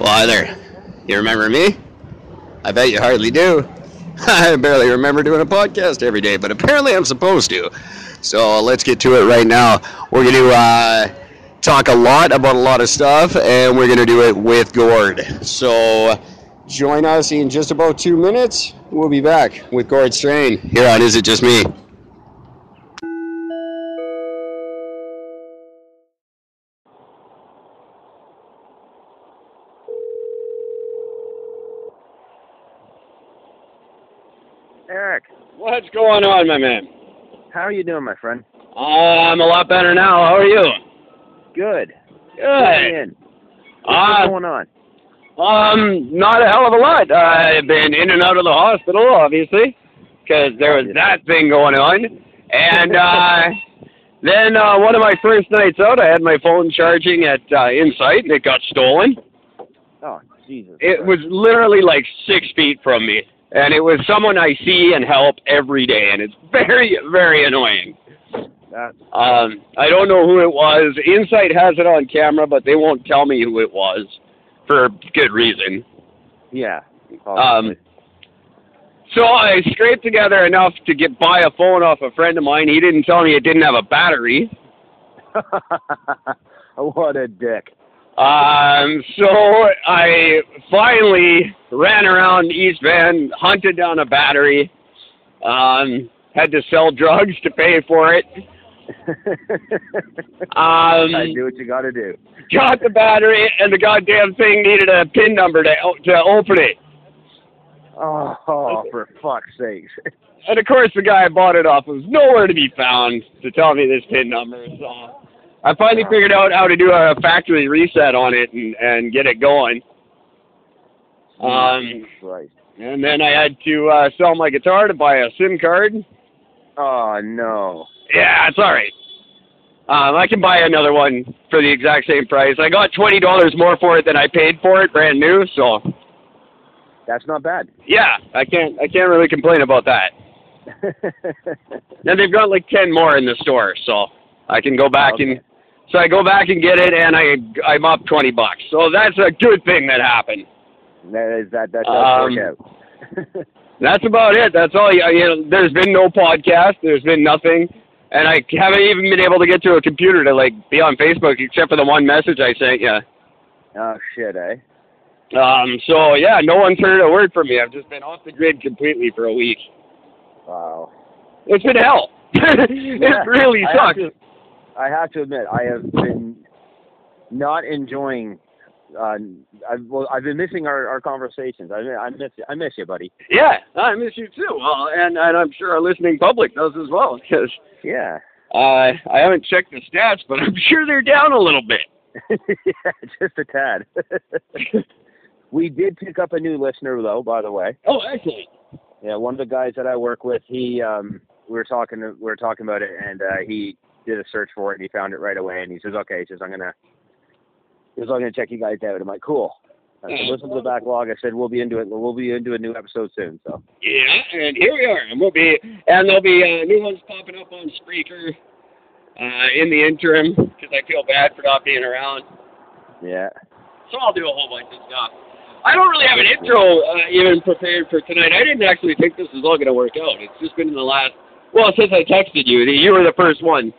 Well, hi there. You remember me? I bet you hardly do. I barely remember doing a podcast every day, but apparently I'm supposed to. So let's get to it right now. We're going to uh, talk a lot about a lot of stuff, and we're going to do it with Gord. So join us in just about two minutes. We'll be back with Gord Strain here on Is It Just Me? Going on, my man? how are you doing, my friend? Uh, I'm a lot better now. How are you? Good. Good. In. Uh, What's going on? Um, not a hell of a lot. I've been in and out of the hospital, obviously, because there was that thing going on. And uh, then uh, one of my first nights out, I had my phone charging at uh, Insite, and it got stolen. Oh, Jesus. It Christ. was literally like six feet from me, and it was someone I see and help every day, and it's very, very annoying. Um, I don't know who it was. Insite has it on camera, but they won't tell me who it was for good reason. yeah. Um, so I scraped together enough to get buy a phone off a friend of mine. He didn't tell me it didn't have a battery. what a dick. Um, so I finally ran around East Van, hunted down a battery. Um, had to sell drugs to pay for it. Um, I do what you got to do. got the battery, and the goddamn thing needed a PIN number to to open it. Oh, oh, for fuck's sakes. And of course, the guy I bought it off was nowhere to be found to tell me this PIN number. So I finally figured out how to do a factory reset on it and and get it going. Um, Christ. and then I had to uh, sell my guitar to buy a SIM card. Oh, no. Yeah, it's all right. Um, I can buy another one for the exact same price. I got twenty dollars more for it than I paid for it, brand new. So That's not bad. yeah, I can't I can't really complain about that. And they've got like ten more in the store, so I can go back and Okay. So I go back and get it, and I I'm up twenty bucks. So that's a good thing that happened. that is that that does Um, work out. That's about it. That's all. You you know, there's been no podcast. There's been nothing, and I haven't even been able to get to a computer to like be on Facebook, except for the one message I sent you. oh shit, eh? Um. So yeah, no one's heard a word from me. I've just been off the grid completely for a week. Wow. It's been hell. it Yeah, really sucks. I have to admit, I have been not enjoying. Uh, I've, well, I've been missing our, our conversations. I, I miss I miss you, buddy. Yeah, I miss you too. Well, and and I'm sure our listening public does as well because Yeah. uh, I haven't checked the stats, but I'm sure they're down a little bit. yeah, just a tad. we did pick up a new listener though, by the way. Oh, excellent. Yeah, one of the guys that I work with, he um we were talking we were talking about it and uh he did a search for it and he found it right away and he says, Okay, he says I'm gonna he says I'm gonna check you guys out. I'm like, Cool. I said, listen to the backlog. I said we'll be into it. We'll be into a new episode soon. So Yeah, and here we are, and we'll be, and there'll be uh, new ones popping up on Spreaker uh, in the interim because I feel bad for not being around. yeah, So I'll do a whole bunch of stuff. I don't really have an intro uh, even prepared for tonight. I didn't actually think this was all going to work out. It's just been in the last, well, since I texted you. You were the first one,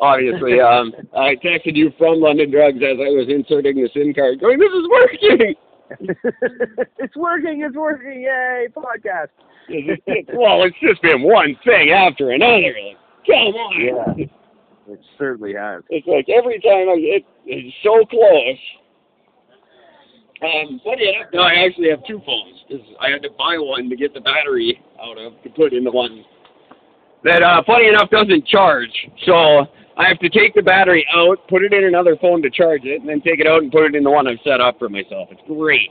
obviously. um, I texted you from London Drugs as I was inserting the SIM card, going, "This is working." it's working. It's working. Yay! Podcast. Well, it's just been one thing after another. Come on. Yeah, it certainly has. It's like every time I get it's so close. Um, funny enough, no, I actually have two phones because I had to buy one to get the battery out of to put in the one that, uh, funny enough, doesn't charge. So I have to take the battery out, put it in another phone to charge it, and then take it out and put it in the one I've set up for myself. It's great.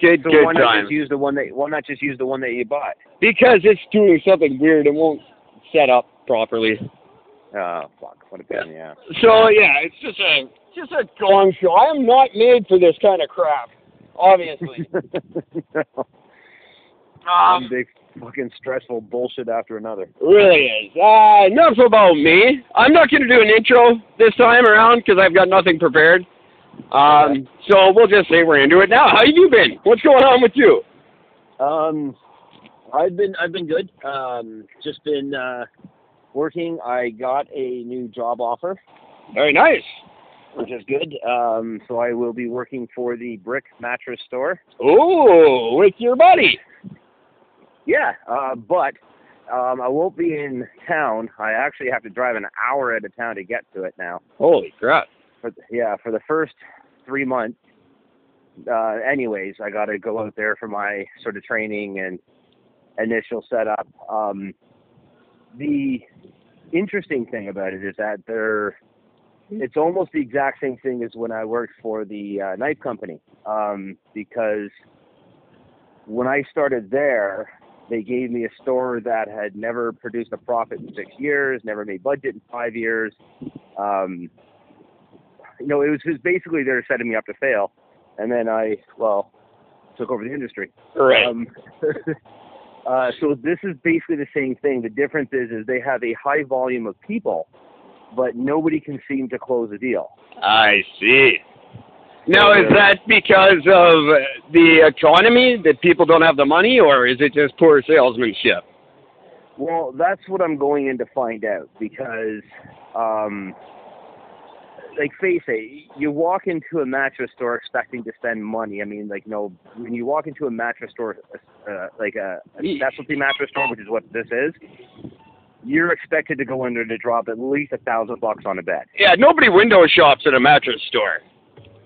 Good, So good why not time. just use the one that why not just use the one that you bought? Because it's doing something weird. It won't set up properly. Oh fuck! What a pain. in the ass. So yeah, it's just a just a gong show. I am not made for this kind of crap, obviously. One um, big fucking stressful bullshit after another. really is. Uh, enough about me. I'm not going to do an intro this time around because I've got nothing prepared. Um, so we'll just say we're into it now. How have you been? What's going on with you? Um, I've been I've been good. Um, just been uh, working. I got a new job offer, Very nice. which is good. Um, so I will be working for the Brick Mattress Store. Oh, with your buddy. Yeah, uh, but um, I won't be in town. I actually have to drive an hour out of town to get to it now. Holy crap. For, yeah, for the first three months. Uh, anyways, I got to go out there for my sort of training and initial setup. Um, the interesting thing about it is that they're it's almost the exact same thing as when I worked for the uh, knife company um, because when I started there, they gave me a store that had never produced a profit in six years, never made budget in five years. Um, you know, it was just basically they're setting me up to fail, and then I well took over the industry. Right. Um, uh, so this is basically the same thing. The difference is, is they have a high volume of people, but nobody can seem to close a deal. I see. Now, is that because of the economy that people don't have the money, or is it just poor salesmanship? Well, that's what I'm going in to find out because, um, like, face it, you walk into a mattress store expecting to spend money. I mean, like, no, when you walk into a mattress store, uh, like a, a specialty mattress store, which is what this is, you're expected to go in there to drop at least a thousand bucks on a bed. Yeah, nobody window shops at a mattress store.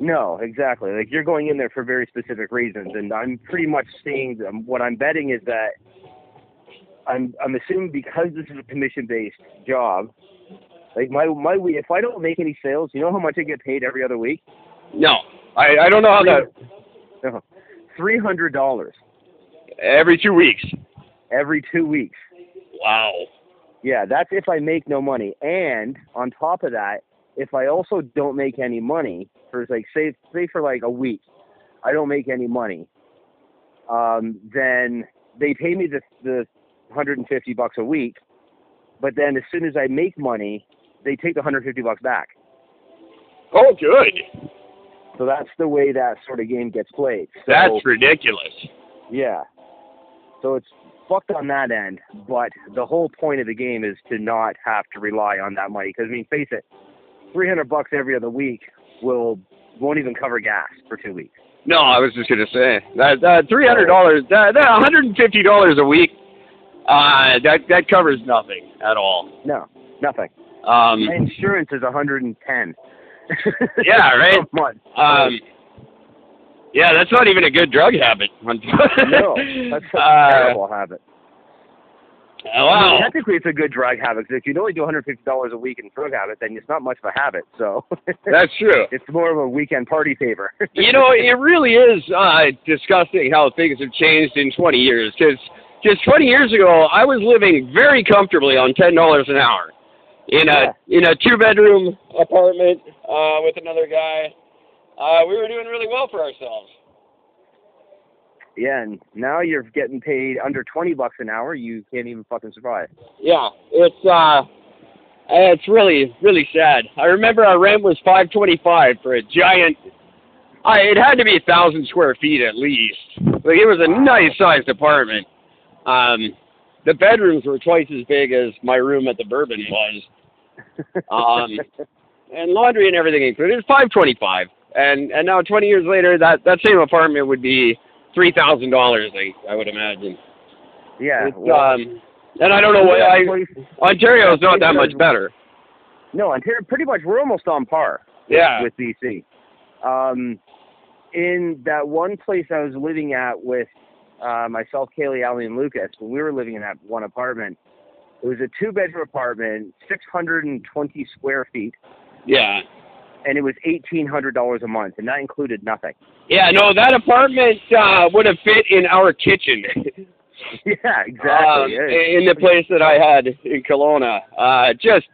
No, exactly. Like you're going in there for very specific reasons, and I'm pretty much seeing them. what I'm betting is that I'm I'm assuming because this is a commission based job. Like my my week, if I don't make any sales, you know how much I get paid every other week? No, I, I don't know how that. Three uh-huh. hundred dollars Every two weeks. every two weeks. Wow. Yeah, that's if I make no money, and on top of that, if I also don't make any money for like say say for like a week, I don't make any money, um, then they pay me the the 150 bucks a week, but then as soon as I make money, they take the 150 bucks back. Oh, good. So that's the way that sort of game gets played. So, That's ridiculous. yeah. So it's fucked on that end, but the whole point of the game is to not have to rely on that money. Because I mean, face it, 300 bucks every other week will won't even cover gas for two weeks. No, I was just gonna say that that three hundred dollars, that that one hundred and fifty dollars a week, uh, that that covers nothing at all. No, nothing. Um, My insurance is 110. Yeah, right? Um, yeah, that's not even a good drug habit. no, that's a uh, terrible habit. I mean, technically, it's a good drug habit. 'cause if you only do 150 dollars a week in drug habit, then it's not much of a habit. So That's true. it's more of a weekend party favor. You know, it really is uh, disgusting how things have changed in 20 years. Because just 20 years ago, I was living very comfortably on ten dollars an hour in a in a two bedroom apartment uh, with another guy. Uh, we were doing really well for ourselves. Yeah, and now you're getting paid under 20 bucks an hour. You can't even fucking survive. Yeah, it's uh, it's really really sad. I remember our rent was 525 for a giant. I it had to be a thousand square feet at least. Like it was a nice sized apartment. Um, the bedrooms were twice as big as my room at the Bourbon was. Um, and laundry and everything included. It's 525, and and now 20 years later, that that same apartment would be three thousand dollars. I I would imagine. yeah. Well, um, and I don't know what I. Ontario's not that much better. No, Ontario, pretty much we're almost on par Yeah. with BC. Um, in that one place I was living at with uh, myself, Kaylee, Allie, and Lucas, when we were living in that one apartment, it was a two-bedroom apartment, 620 square feet, Yeah. and it was $1,800 a month, and that included nothing. Yeah, no, that apartment uh, would have fit in our kitchen. yeah, exactly. Um, Yeah. in the place that I had in Kelowna. Uh, just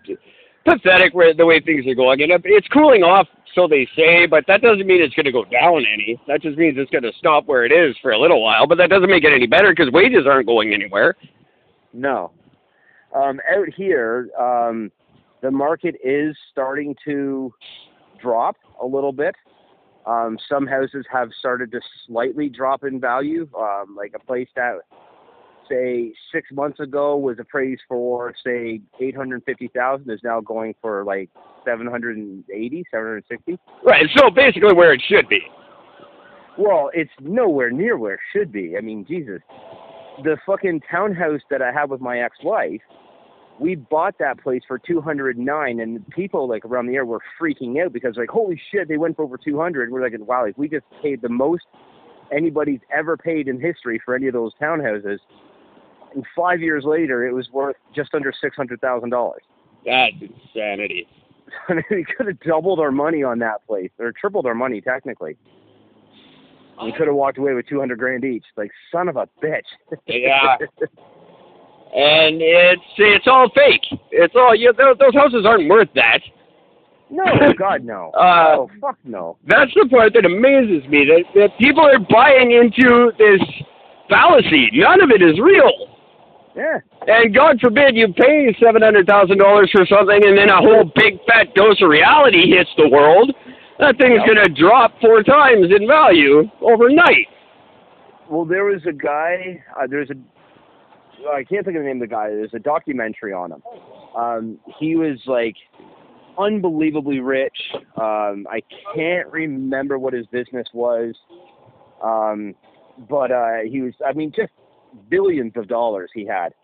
pathetic where the way things are going. And it's cooling off, so they say, but that doesn't mean it's going to go down any. That just means it's going to stop where it is for a little while. But that doesn't make it any better because wages aren't going anywhere. No. Um, out here, um, the market is starting to drop a little bit. Um, some houses have started to slightly drop in value. Um, like a place that, say, six months ago was appraised for say eight hundred fifty thousand is now going for like seven hundred and eighty, seven hundred sixty. Right. So basically, where it should be. Well, it's nowhere near where it should be. I mean, Jesus, the fucking townhouse that I have with my ex-wife we bought that place for 209 and people like around the area were freaking out because like holy shit they went for over 200 we're like wow like we just paid the most anybody's ever paid in history for any of those townhouses. And five years later it was worth just under six hundred thousand dollars. That's insanity. We could have doubled our money on that place or tripled our money technically. We could have walked away with 200 grand each. Like son of a bitch. Yeah and it's it's all fake. It's all you. Know, Those houses aren't worth that. No, God, no. Uh, oh, fuck no. That's the part that amazes me. That that people are buying into this fallacy. None of it is real. Yeah. And God forbid you pay seven hundred thousand dollars for something, and then a whole big fat dose of reality hits the world. That thing's yep. gonna drop four times in value overnight. Well, there was a guy. Uh, there's a I can't think of the name of the guy. There's a documentary on him. Um, he was like unbelievably rich. Um, I can't remember what his business was, um, but uh, he was. I mean, just billions of dollars he had.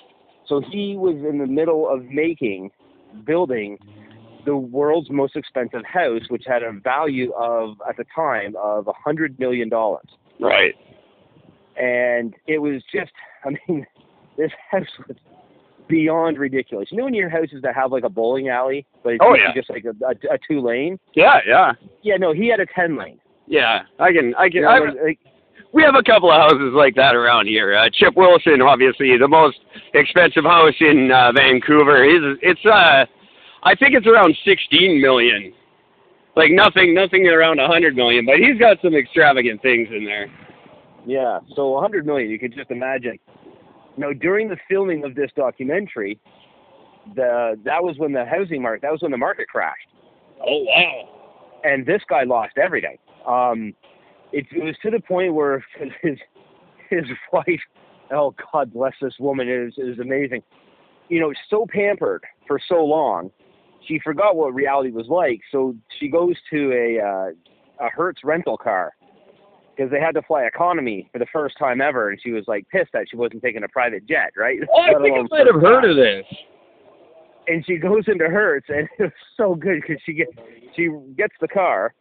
So he was in the middle of making, building the world's most expensive house, which had a value of at the time of a hundred million dollars. Right. And it was just. I mean this house was beyond ridiculous. You know, in your houses that have like a bowling alley, but it's oh, yeah. just like a, a, a two lane. Yeah, yeah. Yeah, no, he had a ten lane. Yeah, I can, I can. You know, I, like, we have a couple of houses like that around here. Uh, Chip Wilson, obviously, the most expensive house in uh, Vancouver. Is it's uh, I think it's around sixteen million. Like nothing, nothing around a hundred million, but he's got some extravagant things in there. Yeah, so a hundred million, you could just imagine now, during the filming of this documentary, the that was when the housing market that was when the market crashed. Oh wow! And this guy lost everything. Um, it, it was to the point where his his wife, oh God bless this woman, is is amazing. You know, so pampered for so long, she forgot what reality was like. So she goes to a uh, a Hertz rental car because they had to fly economy for the first time ever, and she was like pissed that she wasn't taking a private jet, right? Oh, I think I might have heard of this. And she goes into Hertz, and it was so good because she get she gets the car,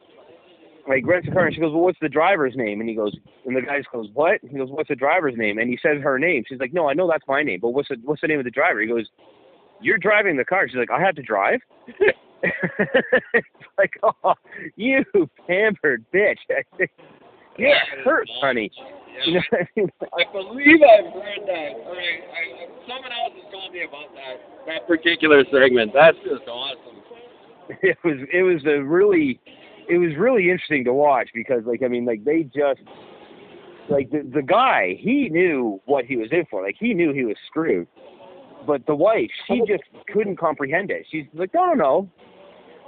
like rents the car, and she goes, "Well, what's the driver's name?" And he goes, and the guy goes, "What?" He goes, "What's the driver's name?" And he says her name. She's like, "No, I know that's my name, but what's the what's the name of the driver?" He goes, "You're driving the car." She's like, "I have to drive." it's like, oh, you pampered bitch. Yeah, it hurts, honey. Yeah. I, believe I've heard that. Or I, I, someone else has told me about that that particular segment. That's just awesome. It was it was a really it was really interesting to watch because like I mean like they just like the the guy he knew what he was in for like he knew he was screwed but the wife she oh. just couldn't comprehend it she's like no no no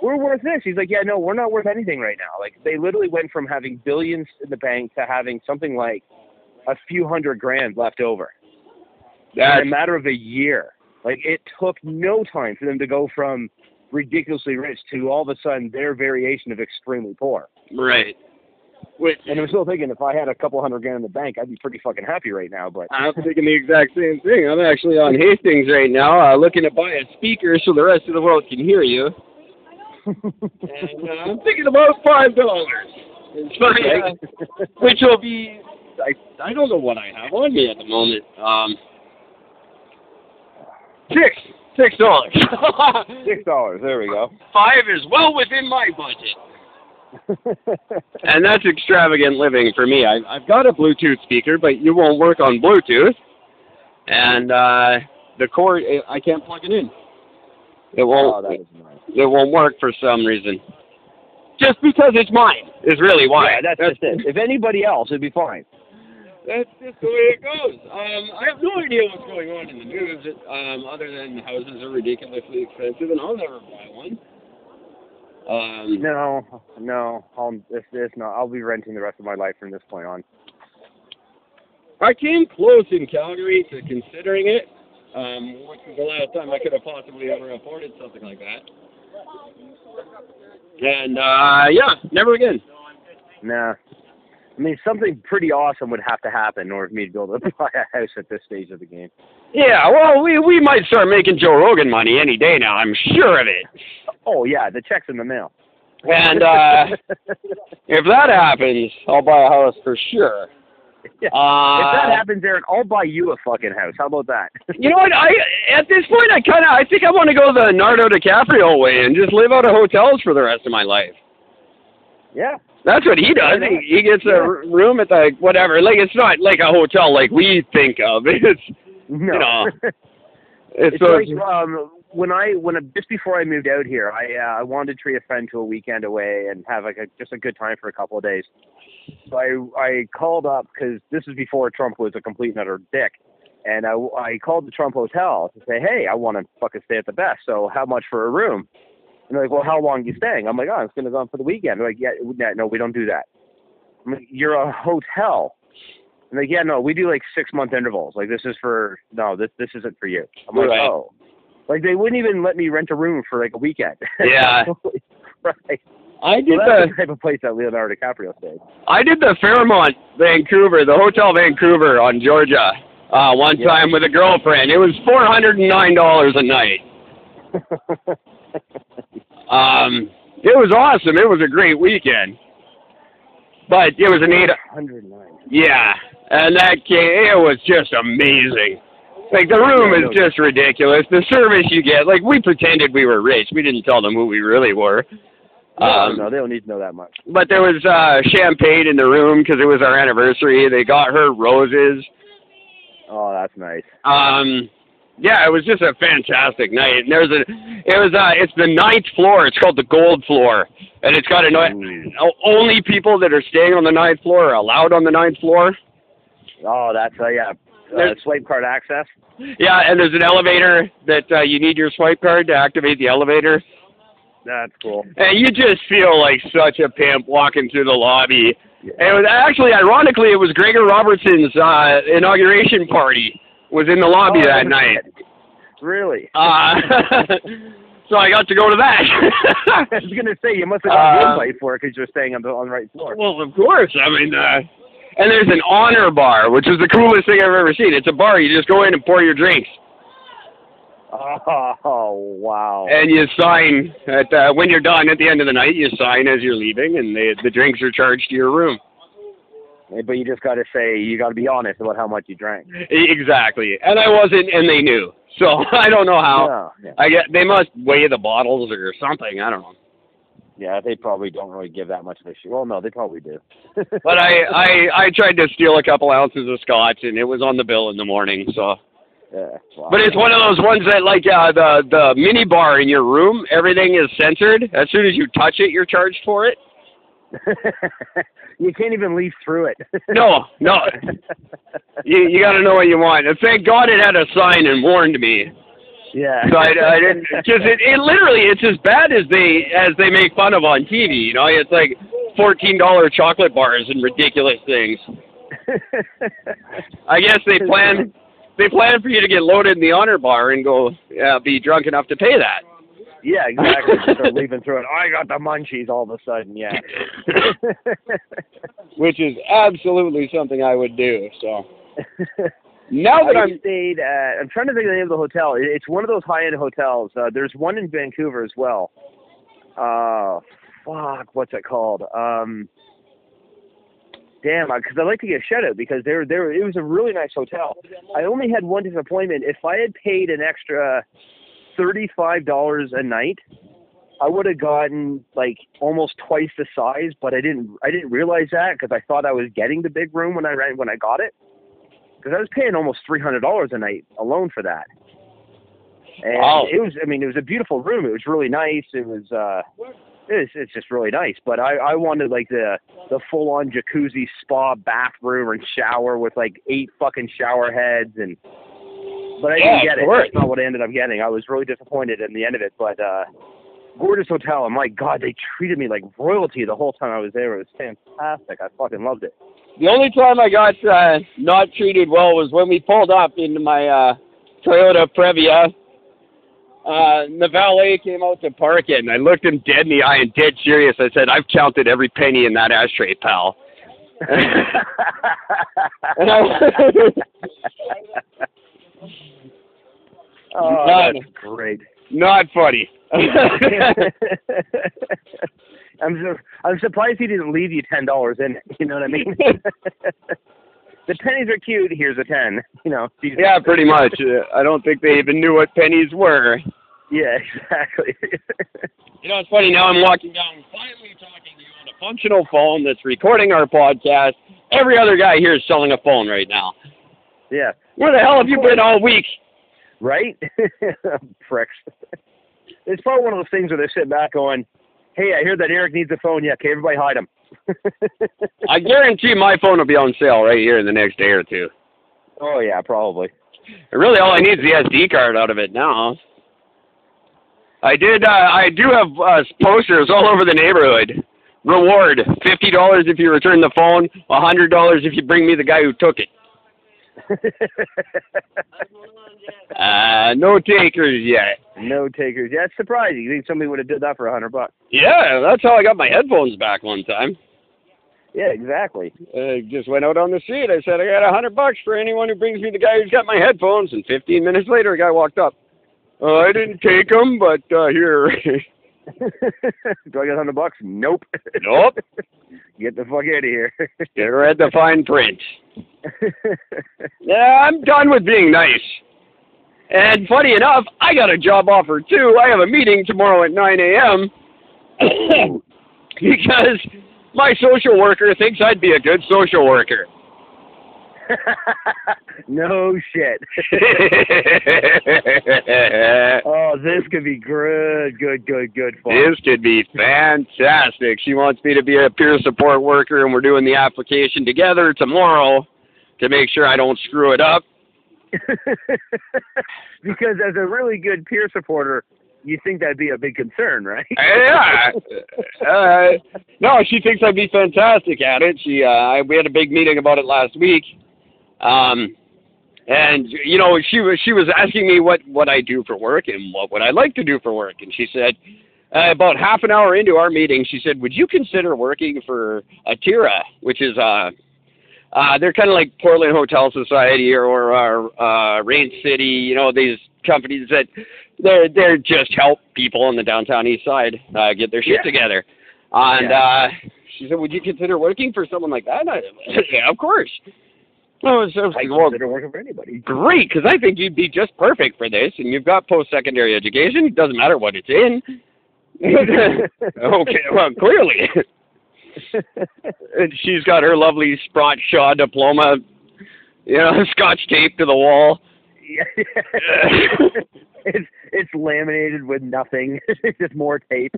we're worth this. He's like, yeah, no, we're not worth anything right now. Like they literally went from having billions in the bank to having something like a few hundred grand left over. That's... In a matter of a year. Like it took no time for them to go from ridiculously rich to all of a sudden their variation of extremely poor. Right. Which, and I'm still thinking if I had a couple hundred grand in the bank, I'd be pretty fucking happy right now. But I'm thinking the exact same thing. I'm actually on Hastings right now, uh, looking to buy a speaker so the rest of the world can hear you and uh, I'm thinking about five dollars. Uh, which will be I I don't know what I have on me at the moment. Um, six six dollars. six dollars. There we go. Five is well within my budget. and that's extravagant living for me. I, I've got a Bluetooth speaker, but you won't work on Bluetooth, and uh, the cord I can't plug it in. It won't. Oh, that is nice it won't work for some reason. Just because it's mine is really why. Yeah, that's, that's just it. If anybody else, it'd be fine. That's just the way it goes. Um, I have no idea what's going on in the news, um, other than houses are ridiculously expensive, and I'll never buy one. Um, No, no. I'll this this no. I'll be renting the rest of my life from this point on. I came close in Calgary to considering it, um, which was the last time I could have possibly ever afforded something like that. And uh, yeah, never again. Nah. I mean, something pretty awesome would have to happen in order for me to be able to buy a house at this stage of the game. Yeah, well, we we might start making Joe Rogan money any day now. I'm sure of it. Oh yeah, the check's in the mail. And uh, if that happens, I'll buy a house for sure. Yeah. Uh, if that happens, Eric, I'll buy you a fucking house. How about that? You know what? I at this point, I kind of I think I want to go the Nardo DiCaprio way and just live out of hotels for the rest of my life. yeah. That's what he does. He, he gets a r- room at the whatever. Like it's not like a hotel like we think of. It's No. You know, it's, it's like um, when I when I, just before I moved out here, I uh, I wanted to treat a friend to a weekend away and have like a, just a good time for a couple of days. So I I called up because this is before Trump was a complete and utter dick, and I I called the Trump Hotel to say, hey, I want to fucking stay at the best. So how much for a room? And they're like, well, how long are you staying? I'm like, oh, I'm gonna go on for the weekend. They're like, yeah, no, no, we don't do that. I'm like, you're a hotel. And like, yeah, no, we do like six month intervals. Like this is for no, this this isn't for you. I'm like, Right. oh, like they wouldn't even let me rent a room for like a weekend. Yeah. right. I did Well, the the type of place that Leonardo DiCaprio stayed. I did the Fairmont Vancouver, the Hotel Vancouver on Georgia, uh, one Yeah. time with a girlfriend. It was four hundred and nine dollars a night. Um, it was awesome. It was a great weekend. But it was an eight. 109. Yeah, and that came, it was just amazing. Like the room is just ridiculous. The service you get, like we pretended we were rich. We didn't tell them who we really were. No, Um, no, they don't need to know that much. But there was uh, champagne in the room because it was our anniversary. They got her roses. Oh, that's nice. Um, yeah, it was just a fantastic night. And there's a, it was uh, it's the ninth floor. It's called the gold floor, and it's got a no- Ooh. only people that are staying on the ninth floor are allowed on the ninth floor. Oh, that's uh, yeah. Uh, swipe card access. Yeah, and there's an elevator that uh, you need your swipe card to activate the elevator. That's cool. And you just feel like such a pimp walking through the lobby. And it was actually, ironically, it was Gregor Robertson's uh, inauguration party was in the lobby Oh, that night. Really? Uh, so I got to go to that. I was gonna say you must have got the Uh, invite for it because you're staying on the on the right floor. well, of course. I mean, uh, and there's an honor bar, which is the coolest thing I've ever seen. It's a bar. You just go in and pour your drinks. Oh wow. And you sign at uh, when you're done at the end of the night. You sign as you're leaving, and they, the drinks are charged to your room. But you just got to say you got to be honest about how much you drank. Exactly. And I wasn't, and they knew. So I don't know how. Yeah, yeah. I get they must weigh the bottles or something. I don't know. Yeah, they probably don't really give that much of a shit. Well, no, they probably do. But I I I tried to steal a couple ounces of scotch, and it was on the bill in the morning. So, yeah. Wow. but it's one of those ones that like uh, the the mini bar in your room, everything is censored. As soon as you touch it, you're charged for it. you can't even leaf through it. No, no. You you got to know what you want. And thank God it had a sign and warned me. yeah. So I, I didn't because it, it literally it's as bad as they as they make fun of on TV. You know, it's like fourteen dollar chocolate bars and ridiculous things. I guess they plan they plan for you to get loaded in the honor bar and go uh, be drunk enough to pay that. yeah, exactly. Start leaving through it. I got the munchies all of a sudden. Yeah. Which is absolutely something I would do. So now that I I'm stayed at. I'm trying to think of the name of the hotel. It's one of those high-end hotels. Uh, there's one in Vancouver as well. Uh, fuck, what's it called? Um, damn, because I like to get a shout out because they're there. It was a really nice hotel. I only had one disappointment. If I had paid an extra thirty-five dollars a night, I would have gotten like almost twice the size. But I didn't. I didn't realize that because I thought I was getting the big room when I ran when I got it because I was paying almost three hundred dollars a night alone for that. And Wow. it was, I mean, it was a beautiful room. It was really nice. It was, uh, it's, it's just really nice. But I, I wanted like the, the full on jacuzzi spa bathroom and shower with like eight fucking shower heads and, but I Yeah, didn't get it. That's not what I ended up getting. I was really disappointed in the end of it. But, uh, gorgeous hotel. And my God, they treated me like royalty the whole time I was there. It was fantastic. I fucking loved it. The only time I got uh, not treated well was when we pulled up into my uh, Toyota Previa. Uh, the valet came out to park it, and I looked him dead in the eye and dead serious. I said, "I've counted every penny in that ashtray, pal." and I, oh, Not- that's great. not funny. I'm su- I'm surprised he didn't leave you ten dollars in it. You know what I mean? the pennies are cute. Here's a ten. You know. yeah, pretty much. Uh, I don't think they even knew what pennies were. Yeah, exactly. You know, it's funny. Now I'm walking down, finally talking to you on a functional phone that's recording our podcast. Every other guy here is selling a phone right now. yeah. Where the hell have you been all week? Right? Pricks. It's probably one of those things where they sit back going, "Hey, I hear that Eric needs a phone. Yeah, okay, everybody hide him." I guarantee my phone will be on sale right here in the next day or two. oh yeah, probably. And really, all I need is the SD card out of it now. I did. Uh, I do have uh, posters all over the neighborhood. Reward: fifty dollars if you return the phone. A hundred dollars if you bring me the guy who took it. Uh, no takers yet. no takers. Yeah, it's surprising. You think somebody would have did that for a hundred bucks? Yeah, that's how I got my headphones back one time. Yeah, exactly. Uh, just went out on the street. I said, I got a hundred bucks for anyone who brings me the guy who's got my headphones. And 15 minutes later, a guy walked up. Uh, I didn't take them, but uh, here. Do I get a hundred bucks? Nope. nope. Get the fuck out of here. You read the fine print. Yeah, I'm done with being nice. And funny enough, I got a job offer too. I have a meeting tomorrow at 9 a.m. because my social worker thinks I'd be a good social worker. no shit. oh, this could be good, good, good, good fun. This could be fantastic. She wants me to be a peer support worker, and we're doing the application together tomorrow to make sure I don't screw it up. because as a really good peer supporter, you think that'd be a big concern, right? yeah. Uh, no, she thinks I'd be fantastic at it. She, uh, I- we had a big meeting about it last week, um, and you know, she was she was asking me what what I do for work and what would I like to do for work, and she said. Uh, about half an hour into our meeting, she said, "Would you consider working for Atira, which is uh, uh, they're kind of like Portland Hotel Society or, or uh, uh, Rain City, you know, these companies that they're they're just help people on the downtown east side uh, get their shit Yeah. together. And Yeah. uh, she said, "Would you consider working for someone like that?" And I, said, yeah, of course. I was, I was I well, consider working for anybody. great, because I think you'd be just perfect for this, and you've got post-secondary education. It doesn't matter what it's in. okay, well, clearly. and she's got her lovely Sprott Shaw diploma, you know, scotch tape to the wall. Yeah. it's it's laminated with nothing, it's just more tape.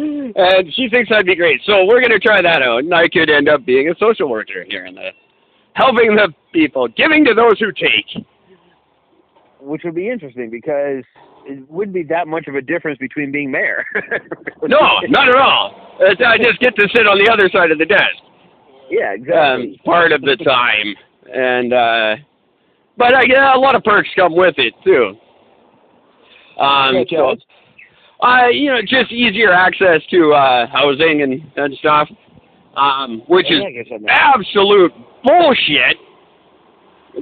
and she thinks I'd be great. So we're going to try that out, and I could end up being a social worker here in the helping the people, giving to those who take. Which would be interesting because it wouldn't be that much of a difference between being mayor. No, not at all. It's- I just get to sit on the other side of the desk. Yeah, um, exactly. part of the time, and uh, but I get a lot of perks come with it too. Um, Yeah, so, tell us. Uh, you know, just easier access to uh, housing and, and stuff, um, which is Yeah, I guess I know. absolute bullshit.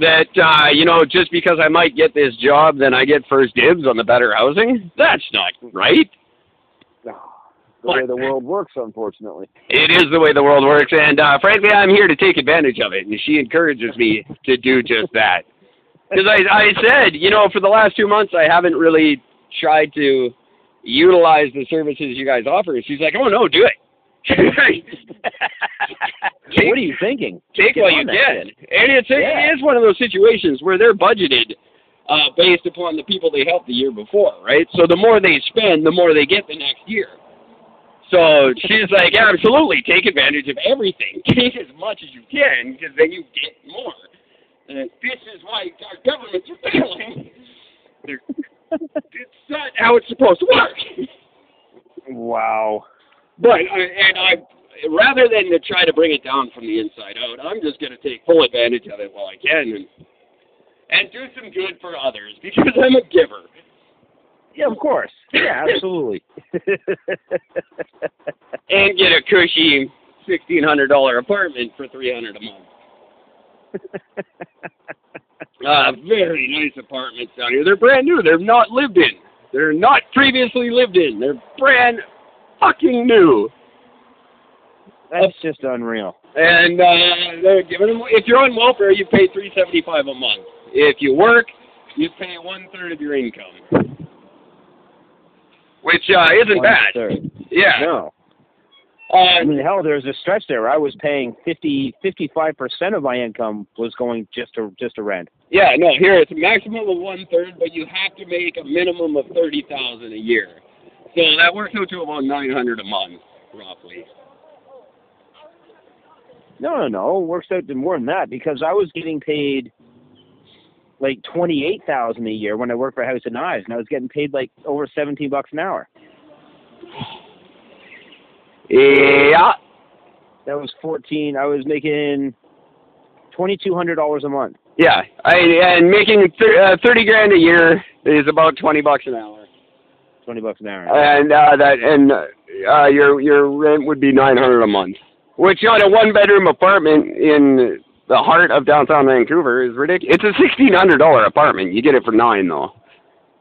That uh, you know, just because I might get this job, then I get first dibs on the better housing. That's not right. the way the world works, unfortunately. It is the way the world works, and uh, frankly, I'm here to take advantage of it. And she encourages me to do just that. Because I, I said, you know, for the last two months, I haven't really tried to utilize the services you guys offer. She's like, oh no, do it. what are you thinking? Take Get what you can. And it's Yeah. it is one of those situations where they're budgeted uh, based upon the people they helped the year before, right? So the more they spend, the more they get the next year. So she's like, absolutely, take advantage of everything. Take as much as you can, because then you get more. And this is why our governments are failing. They're, it's not how it's supposed to work. Wow. But I, and I, rather than to try to bring it down from the inside out, I'm just going to take full advantage of it while I can and and do some good for others because I'm a giver. Yeah, of course. Yeah, absolutely. and get a cushy sixteen hundred dollar apartment for three hundred a month. uh, very nice apartments down here. They're brand new. They're not lived in. They're not previously lived in. They're brand fucking new. That's just unreal. And uh, they're giving them. If you're on welfare, you pay three seventy five a month. If you work, you pay one third of your income, which uh, isn't One bad. third. Yeah. No. Uh, I mean, hell, there was a stretch there I was paying 50, 55% of my income was going just to just to rent. Yeah, no, here it's a maximum of one third, but you have to make a minimum of thirty thousand a year. So that works out to about nine hundred a month, roughly. No, no, no. It works out to more than that because I was getting paid like twenty eight thousand a year when I worked for House of Knives, and I was getting paid like over seventeen bucks an hour. Yeah. That was fourteen. I was making twenty two hundred dollars a month. Yeah, I and making thir- uh, thirty grand a year is about twenty bucks an hour, Twenty bucks an hour. and uh, that and uh, your your rent would be nine hundred a month, which on a one bedroom apartment in the heart of downtown Vancouver is ridiculous. It's a sixteen hundred dollar apartment. You get it for nine though.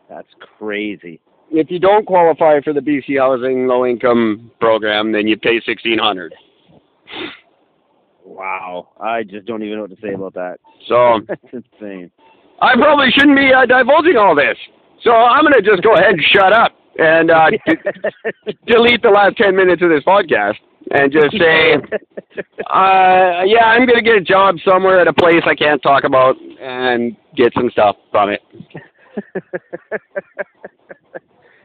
That's crazy. If you don't qualify for the BC Housing Low Income Program, then you pay sixteen hundred. Wow. I just don't even know what to say about that. So That's insane. I probably shouldn't be uh, divulging all this. So I'm gonna just go ahead and shut up and uh, d- delete the last ten minutes of this podcast and just say, uh, yeah, I'm gonna get a job somewhere at a place I can't talk about and get some stuff from it.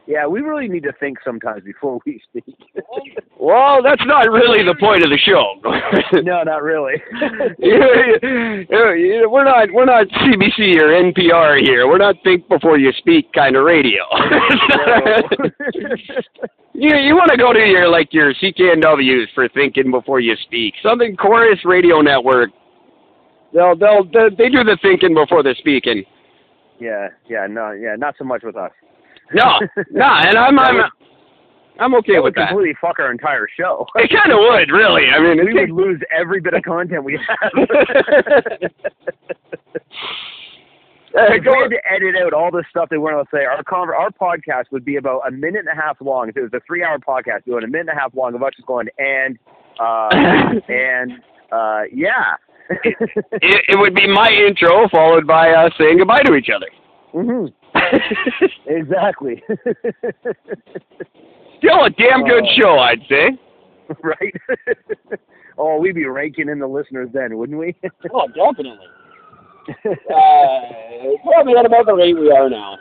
Yeah, we really need to think sometimes before we speak. Well, that's not really the point of the show. no, not really. We're not we're not CBC or NPR here. We're not think before you speak kind of radio. you you want to go to your like your CKNWs for thinking before you speak. Something Corus Radio Network. They'll they'll they, they do the thinking before the speaking. yeah, yeah, no, yeah, not so much with us. No, no, and I'm I'm I'm okay That with would that. completely fuck our entire show. It kind of would, really. I mean, we would lose every bit of content we have. If we had to edit out all the stuff they weren't to say, our conver- our podcast would be about a minute and a half long. If it was a three hour podcast, would a minute and a half long of us just going and uh and uh yeah. it, it would be my intro followed by us saying goodbye to each other. hmm Exactly. Still a damn good Oh. show, I'd say. right? oh, we'd be ranking in the listeners then, wouldn't we? Oh, definitely. Uh, probably at about the rate we are now.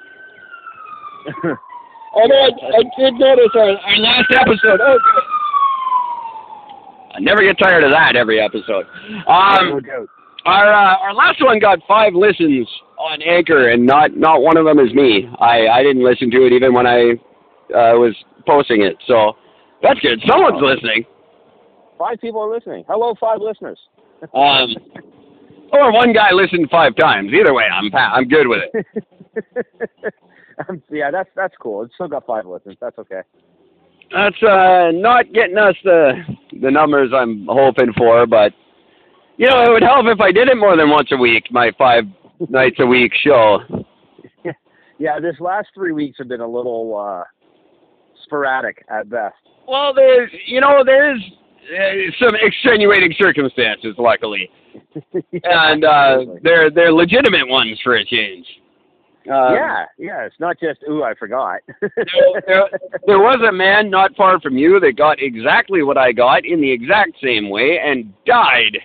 Although I, I did notice our, our last episode. Oh. I never get tired of that every episode. no Um, doubt. Our uh, our last one got five listens on Anchor, and not not one of them is me. I I didn't listen to it even when I uh, was posting it. So that's good. Someone's listening. Five people are listening. Hello, five listeners. Um, or one guy listened five times. Either way, I'm I'm good with it. Um, yeah, that's that's cool. It's still got five listeners. That's okay. That's uh, not getting us the the numbers I'm hoping for, but you know, it would help if I did it more than once a week. My five nights a week show. Yeah, this last three weeks have been a little uh, sporadic at best. Well, there's you know there's uh, some extenuating circumstances, luckily, and uh, they're they're legitimate ones for a change. Uh, yeah, yeah. It's not just ooh, I forgot. there, there, there was a man not far from you that got exactly what I got in the exact same way and died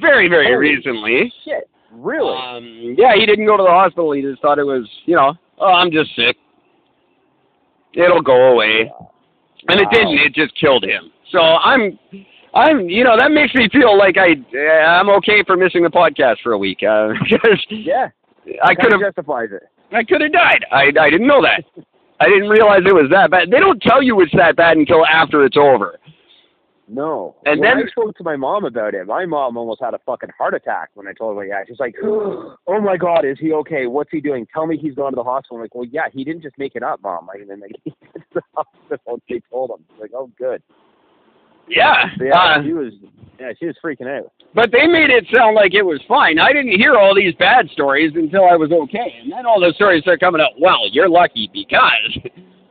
very, very Holy recently. Shit, really? Um, yeah, he didn't go to the hospital. He just thought it was, you know, oh, I'm just sick. It'll go away. And it didn't. It just killed him. So I'm, I'm, you know, that makes me feel like I, I'm okay for missing the podcast for a week uh, yeah, I could have of justifies it. I could have died. I I didn't know that. I didn't realize it was that bad. They don't tell you it's that bad until after it's over. No. And when then- I spoke to my mom about it, my mom almost had a fucking heart attack when I told her, yeah. She's like, oh my God, is he okay? What's he doing? Tell me he's gone to the hospital. I'm like, well, yeah, he didn't just make it up, mom. Like, and then like, he went to the hospital they told him. Like, oh, good. Yeah. So, yeah, Uh, she was, yeah, she was freaking out. but they made it sound like it was fine. I didn't hear all these bad stories until I was okay, and then all those stories start coming out. Well, you're lucky because.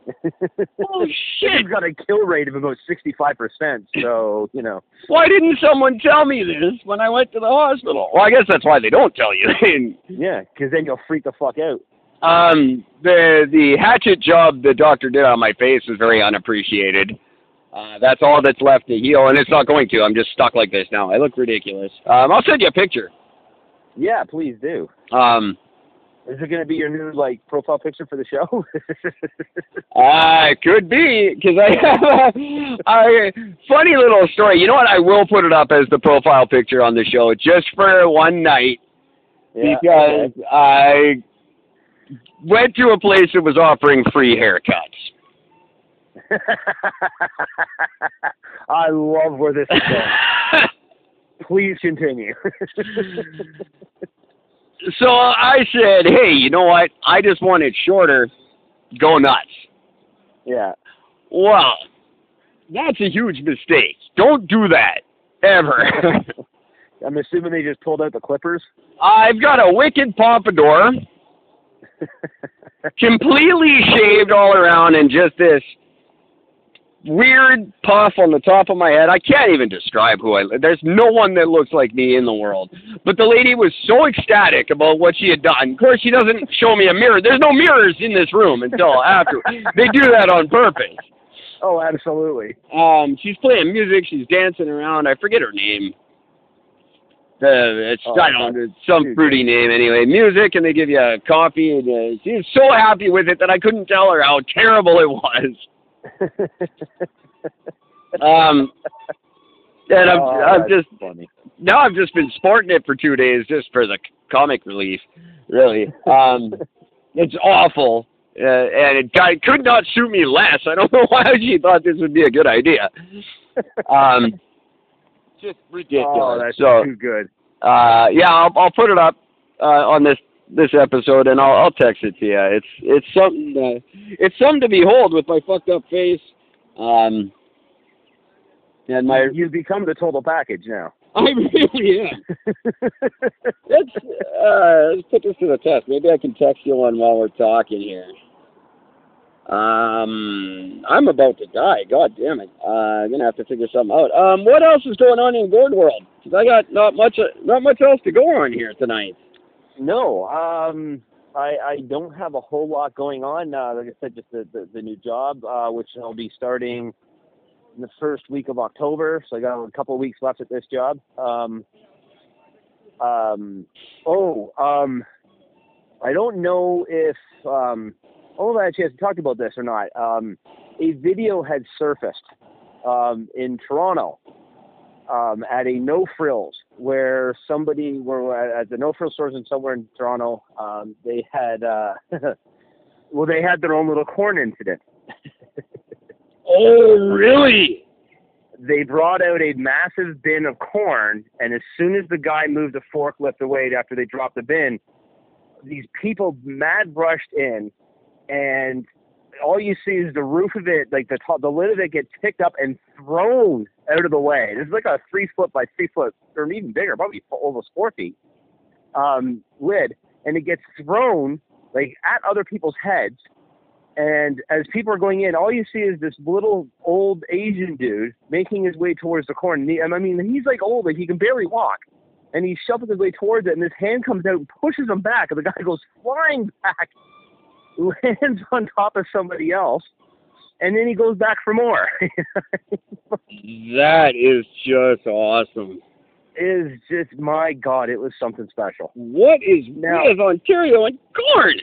Oh shit! She's got a kill rate of about 65%. So, you know, Why didn't someone tell me this when I went to the hospital? Well, I guess that's why they don't tell you. yeah, because then you'll freak the fuck out. um, the the hatchet job the doctor did on my face was very unappreciated. Uh, that's all that's left to heal, and it's not going to. I'm just stuck like this now. I look ridiculous. Um, I'll send you a picture. Yeah, please do. Um, Is it going to be your new, like, profile picture for the show? uh, could be because I have a, a funny little story. You know what? I will put it up as the profile picture on the show just for one night. yeah, because I went to a place that was offering free haircuts. I love where this is going. Please continue. So I said, hey, you know what? I just want it shorter. Go nuts. yeah. Well, that's a huge mistake. Don't do that. Ever. I'm assuming they just pulled out the clippers. I've got a wicked pompadour, completely shaved all around, and just this weird puff on the top of my head. I can't even describe who I. There's no one that looks like me in the world. But the lady was so ecstatic about what she had done. Of course, she doesn't show me a mirror. There's no mirrors in this room until after. They do that on purpose. Oh, absolutely. Um, she's playing music. She's dancing around. I forget her name. The it's Oh, I don't it's some fruity name anyway. Music, and they give you a coffee, and uh, she was so happy with it that I couldn't tell her how terrible it was. Um, and I'm Oh, I'm just funny. now I've just been sporting it for two days just for the comic relief. Really, um, it's awful, uh, and it got, could not suit me less. I don't know why she thought this would be a good idea. Um, just ridiculous. Oh, that's so, too good. uh, yeah, I'll, I'll put it up uh, on this this episode, and I'll, I'll text it to you. It's it's something uh, it's something to behold with my fucked up face. Um, and my You've become the total package now. I really am. Let's uh, let's put this to the test. Maybe I can text you one while we're talking here. Um, I'm about to die. God damn it. Uh, I'm gonna have to figure something out. Um, what else is going on in Gord World? 'Cause I got not much, not much else to go on here tonight. No, um, I, I don't have a whole lot going on. Uh, like I said, just the, the, the new job, uh, which I'll be starting in the first week of October. So I got a couple of weeks left at this job. Um, um, oh, um, I don't know if, um, I actually have talked about this or not. Um, a video had surfaced um, in Toronto um, at a no frills where somebody were at the no frills stores in somewhere in Toronto. Um, they had uh, well, they had their own little corn incident. Oh, really? They brought out a massive bin of corn, and as soon as the guy moved the forklift away after they dropped the bin, these people mad brushed in, and all you see is the roof of it, like the top, the lid of it gets picked up and thrown out of the way. This is like a three foot by three foot, or even bigger, probably almost four feet, um, lid, and it gets thrown like at other people's heads. And as people are going in, all you see is this little old Asian dude making his way towards the corn. And he, I mean, he's like old, like he can barely walk. And he's shuffling his way towards it, and his hand comes out and pushes him back. And the guy goes flying back, lands on top of somebody else, and then he goes back for more. That is just awesome. is just, my God, it was something special. What is Now- Ontario and corn?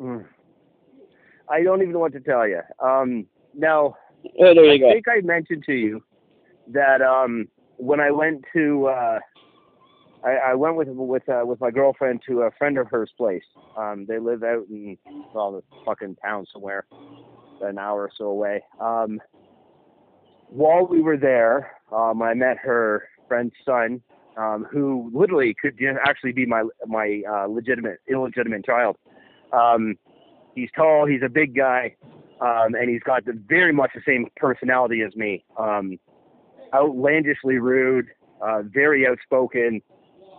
Mm. I don't even know what to tell you. Um, now, Oh, there you I go. think I mentioned to you that um, when I went to uh, I, I went with with uh, with my girlfriend to a friend of hers place. Um, they live out in well, the fucking town somewhere, an hour or so away. Um, while we were there, um, I met her friend's son, um, who literally could actually be my my uh, legitimate illegitimate child. Um, he's tall, he's a big guy, um, and he's got the, very much the same personality as me. Um, outlandishly rude, uh, very outspoken,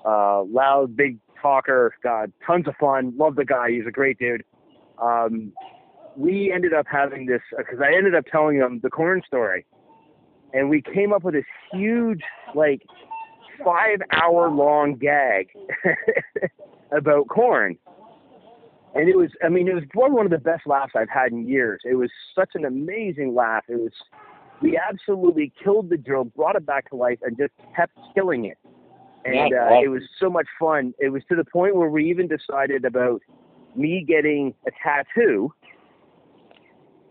uh, loud, big talker. God, tons of fun. Love the guy. He's a great dude. Um, we ended up having this because I ended up telling them the corn story, and we came up with this huge, like, five hour long gag about corn. And it was, I mean, it was probably one of the best laughs I've had in years. It was such an amazing laugh. It was, we absolutely killed the joke, brought it back to life, and just kept killing it. And uh, it was so much fun. It was to the point where we even decided about me getting a tattoo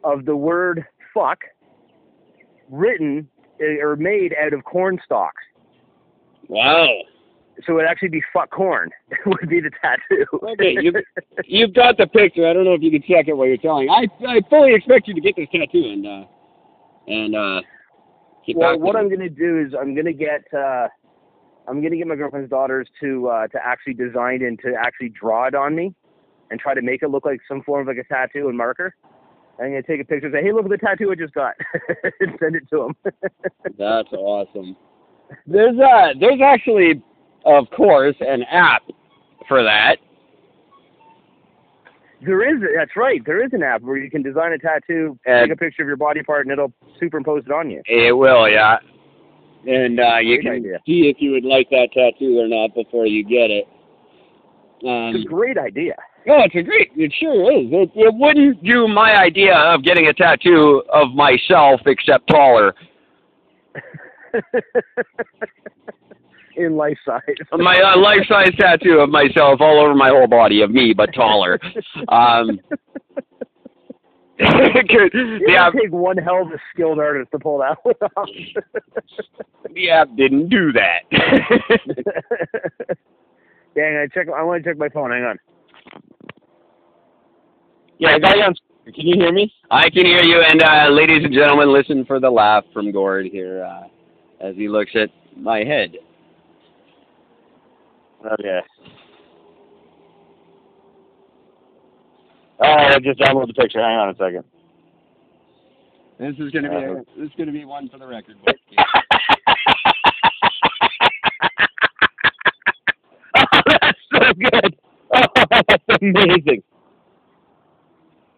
of the word fuck written uh, or made out of corn stalks. Wow. So it'd actually be fuck corn It would be the tattoo. Okay, you you've got the picture. I don't know if you can check it while you're telling. I I fully expect you to get this tattoo and uh and uh well, what I'm gonna do is I'm gonna get uh, I'm gonna get my girlfriend's daughters to uh, to actually design and to actually draw it on me, and try to make it look like some form of like a tattoo and marker. I'm gonna take a picture and say, "Hey, look at the tattoo I just got," and send it to them. That's awesome. There's uh there's actually of course an app for that. there is, that's right, there is an app where you can design a tattoo, And- take a picture of your body part, and it'll superimpose it on you. It will, yeah. And uh you can idea. see if you would like that tattoo or not before you get it. Um, It's a great idea. No, it's a great. It sure is. It it wouldn't do my idea of getting a tattoo of myself except taller. In life size. My uh, life size tattoo of myself all over my whole body of me, but taller. Um, Good. It the app, would take one hell of a skilled artist to pull that one off. the app didn't do that. Dang, I check. I want to check my phone. Hang on. Yeah, I got you on. Can you hear me? I can hear you, and uh, ladies and gentlemen, listen for the laugh from Gord here uh, as he looks at my head. Okay. All right, I just download the picture. Hang on a second. This is gonna be a, this is gonna be one for the record book. oh, that's so good. Oh, that's amazing.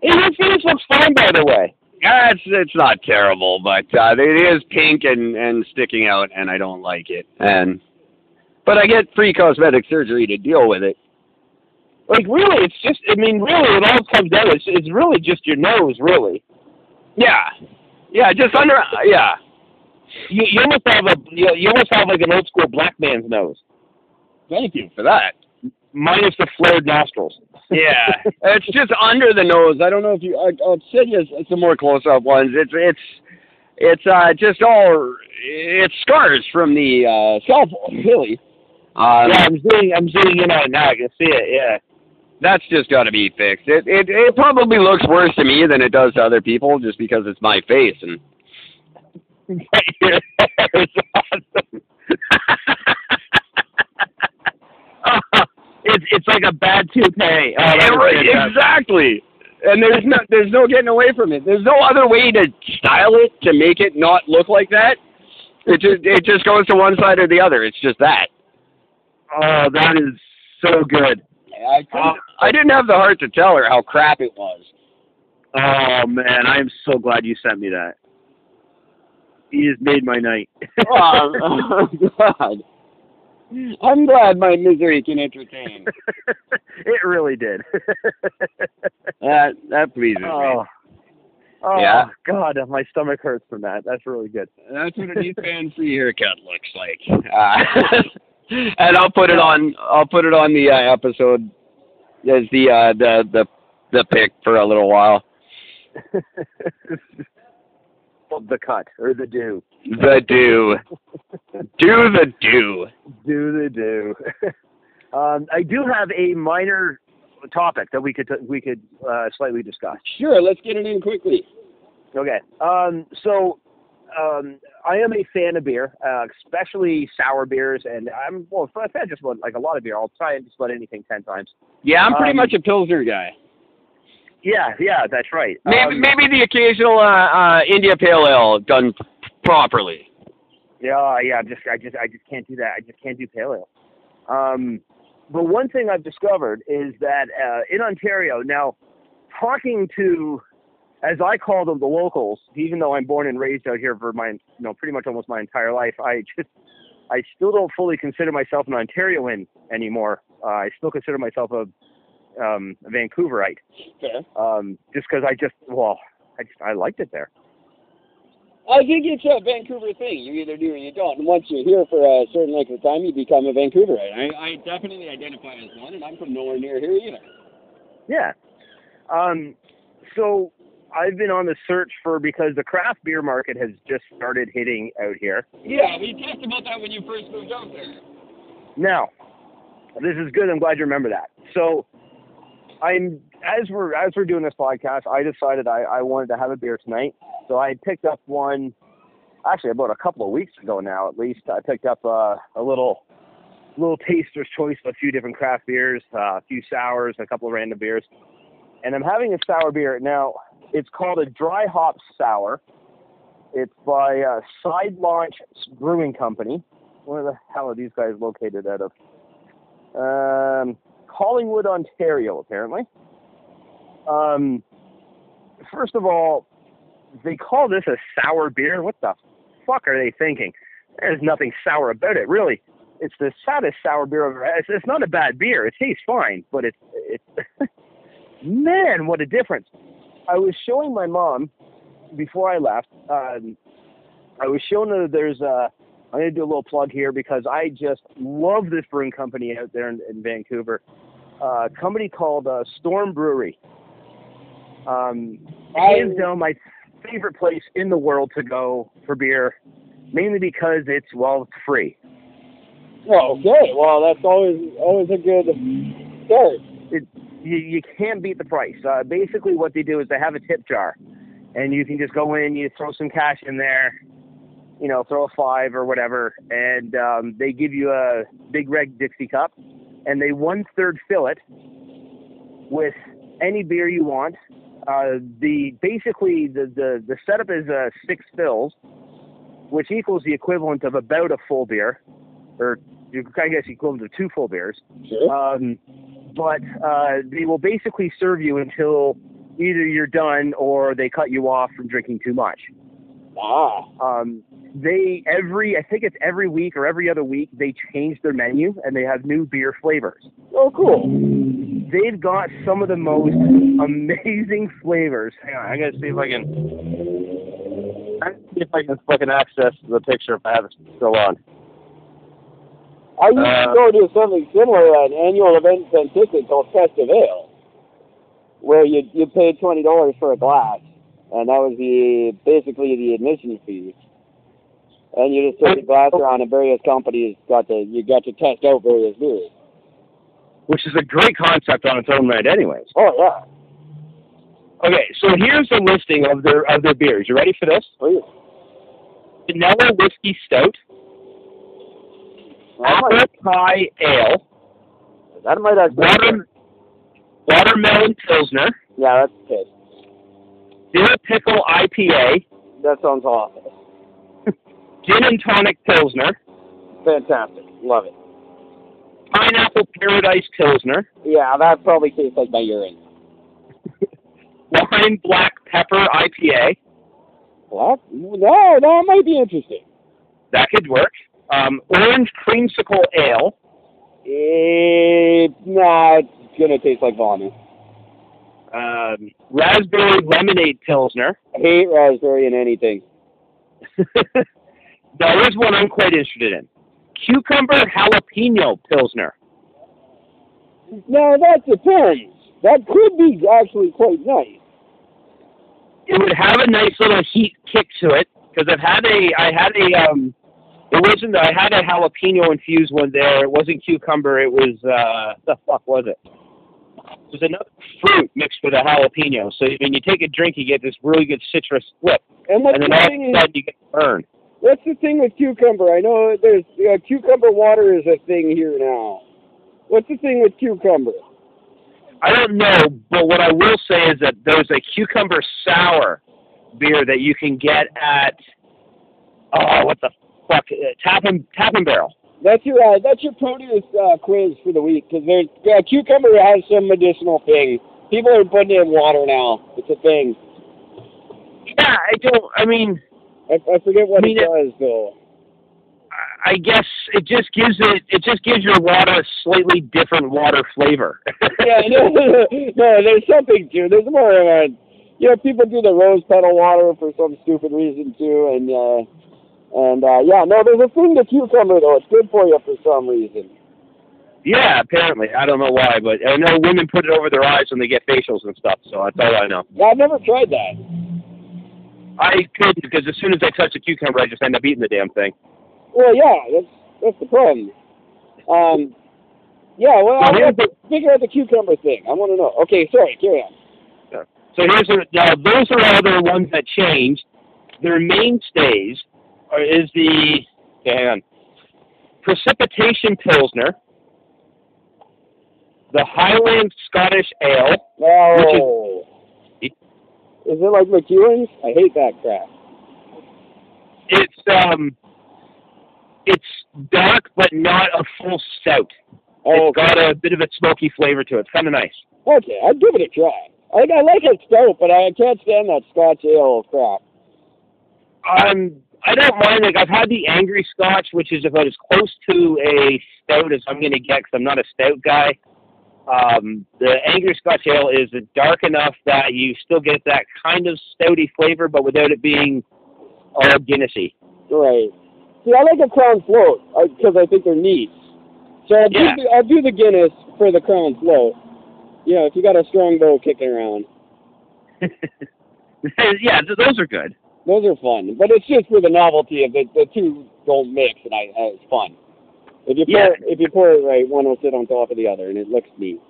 Your face looks fine, by the way. Yeah, it's it's not terrible, but uh, it is pink and and sticking out, and I don't like it. And but I get free cosmetic surgery to deal with it. Like, really, it's just. I mean, really, it all comes down. It's it's really just your nose, really. Yeah, yeah, just under. Yeah, You you almost have a you, you almost have like an old school black man's nose, thank you for that. minus the flared nostrils. Yeah, it's just under the nose. I don't know if you. I, I'll send you some more close-up ones. It's it's it's uh just all it's scars from the uh, cell phone, really. Um, yeah, I'm seeing I'm seeing it now. I can see it. Yeah. that's just got to be fixed. It, it it probably looks worse to me than it does to other people, just because it's my face and. Awesome. Oh, it's it's like a bad toupee. Oh, that Yeah, is right, exactly. And there's no there's no getting away from it. There's no other way to style it to make it not look like that. It just it just goes to one side or the other. It's just that. Oh, that is so good. I couldn't- I didn't have the heart to tell her how crap it was. Oh man, I am so glad you sent me that. You just made my night. oh, oh, God. I'm glad my misery can entertain. it really did. That that pleases oh. Oh Yeah. God, my stomach hurts from that. That's really good. That's what an East Van free haircut looks like. Uh, and I'll put it on. I'll put it on the uh, episode as the uh, the the the pick for a little while. The cut or the do. The do, do the do. Do the do? um, I do have a minor topic that we could we could uh, slightly discuss. Sure, let's get it in quickly. Okay. Um, so um, I am a fan of beer, uh, especially sour beers, and I'm well, a fan just about like a lot of beer. I'll try and just about anything ten times. Yeah, I'm pretty Um, much a pilsner guy. Yeah, yeah, that's right. Maybe Um, maybe the occasional uh, uh, India Pale Ale done p- properly. Yeah, yeah. I'm just, I just, I just can't do that. I just can't do pale ale. Um, but one thing I've discovered is that uh, in Ontario now, talking to, as I call them, the locals, even though I'm born and raised out here for my, you know, pretty much almost my entire life, I just, I still don't fully consider myself an Ontarian anymore. Uh, I still consider myself a, um, a Vancouverite, Fair. um, just because I just, well, I just, I liked it there. I think it's a Vancouver thing. You either do or you don't. And once you're here for a certain length of time, you become a Vancouverite. I, I definitely identify as one, and I'm from nowhere near here either. Yeah. Um, so I've been on the search for because the craft beer market has just started hitting out here. Yeah, we talked about that when you first moved out there. Now, this is good. I'm glad you remember that. So I'm as we're as we're doing this podcast, I decided I, I wanted to have a beer tonight. So I picked up one actually about a couple of weeks ago now at least. I picked up uh, a little little taster's choice of a few different craft beers, uh, a few sours, a couple of random beers. And I'm having a sour beer now. It's called a dry hop sour. It's by uh, Side Launch Brewing Company. Where the hell are these guys located out of? Um, Collingwood, Ontario, apparently. Um, first of all, they call this a sour beer. What the fuck are they thinking? There's nothing sour about it, really. It's the saddest sour beer I've ever had. It's, it's not a bad beer. It tastes fine, but it's it's man, what a difference. I was showing my mom before I left. Um, I was showing her there's a. I'm gonna do a little plug here because I just love this brewing company out there in, in Vancouver. Uh, a company called uh, Storm Brewery. Um, hands down my favorite place in the world to go for beer, mainly because it's well it's free. Oh, okay. Well, that's always always a good start. You, you can't beat the price. Uh, basically, what they do is they have a tip jar, and you can just go in, you throw some cash in there, you know, throw a five or whatever, and um, they give you a big red Dixie cup, and they one third fill it with any beer you want. Uh, the basically the, the the setup is uh, six fills, which equals the equivalent of about a full beer, or you I guess equivalent of two full beers. Sure. Um, but uh, they will basically serve you until either you're done or they cut you off from drinking too much. Ah. Um, they every I think it's every week or every other week they change their menu and they have new beer flavors. Oh, cool. They've got some of the most amazing flavors. Hang on, I gotta see if I can. I see if I can fucking access the picture if I have it still on. I used Uh, to go to something similar, at an annual event in Penticton called Festive Ale, where you you paid twenty dollars for a glass, and that was the basically the admission fee. And you just took the glass around, and various companies got to you got to test out various beers. Which is a great concept on its own right, anyways. Oh yeah, Okay, so here's a listing of their of their beers. You ready for this? please. Vanilla whiskey stout, might, apple pie ale, that might actually. water, watermelon pilsner, Yeah, that's good. Dill pickle IPA, That sounds awesome. gin and tonic pilsner, Fantastic. Love it. pineapple paradise pilsner, Yeah, that probably tastes like my urine. wine black pepper IPA. What? No, that might be interesting. That could work. Um, orange creamsicle ale, Eh, nah, it's gonna taste like vomit. um, raspberry lemonade pilsner. I hate raspberry in anything. now here's one I'm quite interested in. Cucumber jalapeno pilsner. No, that depends. That could be actually quite nice. it would have a nice little heat kick to it because I've had a I had a um It wasn't. I had a jalapeno infused one there. It wasn't cucumber. It was uh, the fuck was it? Was another fruit mixed with a jalapeno. So when you take a drink, you get this really good citrus flip, And what's and then the all of a is, sudden you get burned. what's the thing with cucumber? I know there's uh, cucumber water is a thing here now. What's the thing with cucumber? I don't know, but what I will say is that there's a cucumber sour beer that you can get at oh, what the fuck, uh, Tap and Tap and Barrel. That's your uh, that's your produce uh, quiz for the week because there's uh, cucumber has some medicinal thing. People are putting it in water now. It's a thing. Yeah, I don't. I mean, I, I forget what I mean, it does though. I guess it just gives it. It just gives your water a slightly different water flavor. yeah, no, no, there's something to. There's more of a, you know, people do the rose petal water for some stupid reason too, and uh, and uh, yeah, no, there's a thing to cucumber though. It's good for you for some reason. yeah, apparently. I don't know why, but I know women put it over their eyes when they get facials and stuff. So that's all I know. Yeah, I've never tried that. I couldn't because as soon as I touch a cucumber, I just end up eating the damn thing. Well, yeah, that's that's the problem. Um, yeah, well, I have to figure out the cucumber thing. I want to know. Okay, sorry, carry on. So here's a, now those are all the ones that changed. Their mainstays are, is the okay, hang on, precipitation pilsner, the Highland Scottish Ale. Oh, is it like McEwan's? I hate that crap. It's um, it's dark but not a full stout. Oh, It's got a bit of a smoky flavor to it. It's kind of nice. okay, I'd give it a try. I, I like it stout, but I can't stand that Scotch ale crap. Um, I don't mind. Like I've had the angry Scotch, which is about as close to a stout as I'm gonna get because I'm not a stout guy. Um, the angry Scotch ale is dark enough that you still get that kind of stouty flavor, but without it being all Guinnessy. Right. See, I like a Crown Float because I think they're neat. So I'll, Yeah. do the, I'll do the Guinness for the Crown Float. You know, if you got a Strongbow kicking around, yeah, those are good. Those are fun. But it's just for the novelty of the The two don't mix, and I, I it's fun. If you pour Yeah. if you pour it right, one will sit on top of the other, and it looks neat.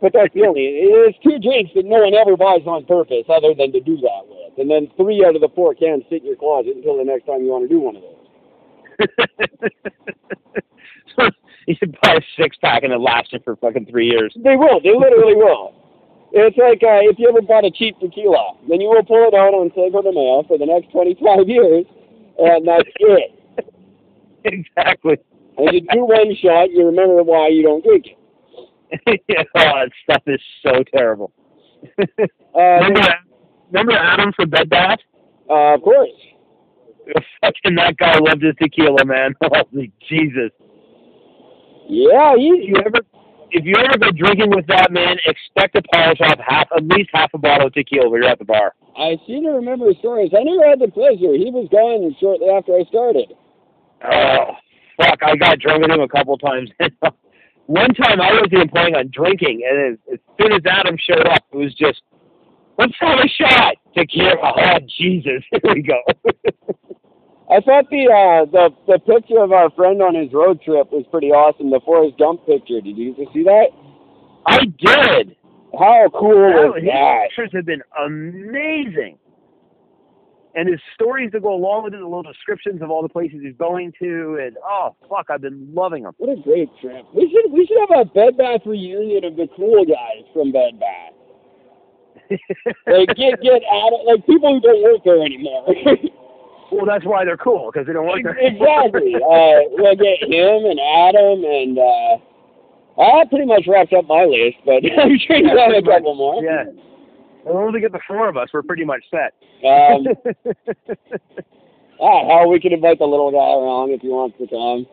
But that's the only. It's two drinks that no one ever buys on purpose, other than to do that with. And then three out of the four cans sit in your closet until the next time you want to do one of those. you should buy a six pack and it lasts you for fucking three years. They will. They literally will. It's like uh, if you ever bought a cheap tequila, then you will pull it out on Cinco de Mayo for the next 25 years, and that's it. exactly. And you do one shot, you remember why you don't drink it. yeah, oh, that stuff is so terrible. Uh, remember, remember Adam from Bed Bath? uh, of course. Fucking that guy loved his tequila, man. Holy Jesus! Yeah, he. you ever, if you ever go drinking with that man, expect to polish off half, at least half a bottle of tequila when you're at the bar. I seem to remember stories. I never had the pleasure. He was gone shortly after I started. Oh, fuck! I got drunk with him a couple times. One time I wasn't even planning on drinking, and as, as soon as Adam showed up, it was just, let's have a shot. Tequila. Oh, Jesus! Here we go. I thought the uh, the the picture of our friend on his road trip was pretty awesome. The Forrest Gump picture. Did you see that? I did. How cool was his that? pictures have been amazing. And his stories that go along with it, the little descriptions of all the places he's going to, and oh fuck, I've been loving them. What a great trip. We should we should have a Bed Bath reunion of the cool guys from Bed Bath. Like get get out of like people who don't work there anymore. well, that's why they're cool because they don't work there. exactly. Uh, we'll get him and Adam and uh, that pretty much wraps up my list. But I'm sure you have a couple more. Yeah. As long as we get the four of us, we're pretty much set. Um, ah, how we can invite the little guy along if he wants to come.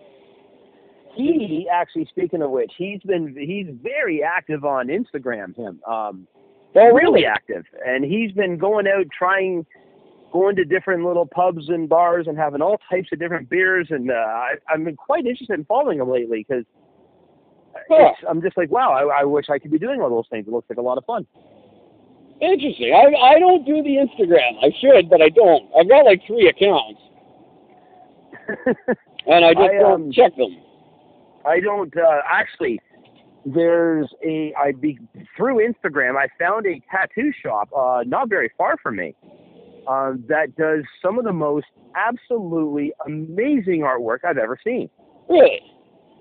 he actually, speaking of which, he's been he's very active on Instagram. Him, um, Oh, really active, and he's been going out trying, going to different little pubs and bars and having all types of different beers. And uh, I, I've been quite interested in following him lately because Huh. I'm just like, wow, I, I wish I could be doing all those things. It looks like a lot of fun. Interesting. I I don't do the Instagram. I should, but I don't. I've got like three accounts. and I just I, don't um, check them. I don't uh, actually. There's a I be through Instagram. I found a tattoo shop uh, not very far from me uh, that does some of the most absolutely amazing artwork I've ever seen. Really?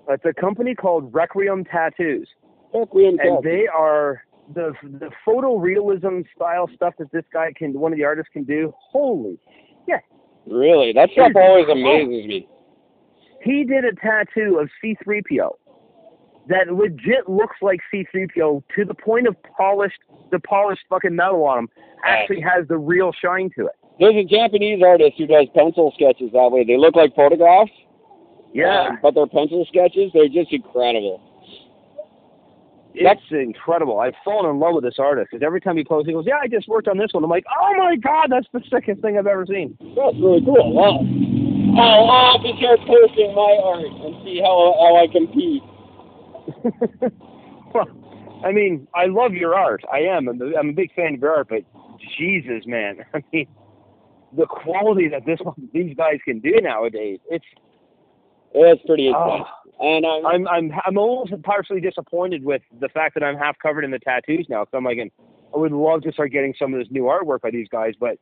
It's a company called Requiem Tattoos, Requiem and they are the the photorealism style stuff that this guy can, one of the artists can do. Holy, yeah. Really? That stuff always amazes me. he did a tattoo of C3PO that legit looks like C3PO to the point of polished, the polished fucking metal on him actually has the real shine to it. There's a Japanese artist who does pencil sketches that way. They look like photographs. Yeah, um, but they're pencil sketches. They're just incredible. it's incredible. I've fallen in love with this artist because every time he posts, he goes, "Yeah, I just worked on this one." I'm like, "Oh my god, that's the sickest thing I've ever seen." That's really cool. Wow. I'll, I'll to start posting my art and see how how I compete. well, I mean, I love your art. I am. I'm a, I'm a big fan of your art, but Jesus, man, I mean, the quality that this these guys can do nowadays, it's. It's pretty ah. intense. Oh, and I'm, I'm I'm I'm almost partially disappointed with the fact that I'm half covered in the tattoos now. So I'm like, I would love to start getting some of this new artwork by these guys, but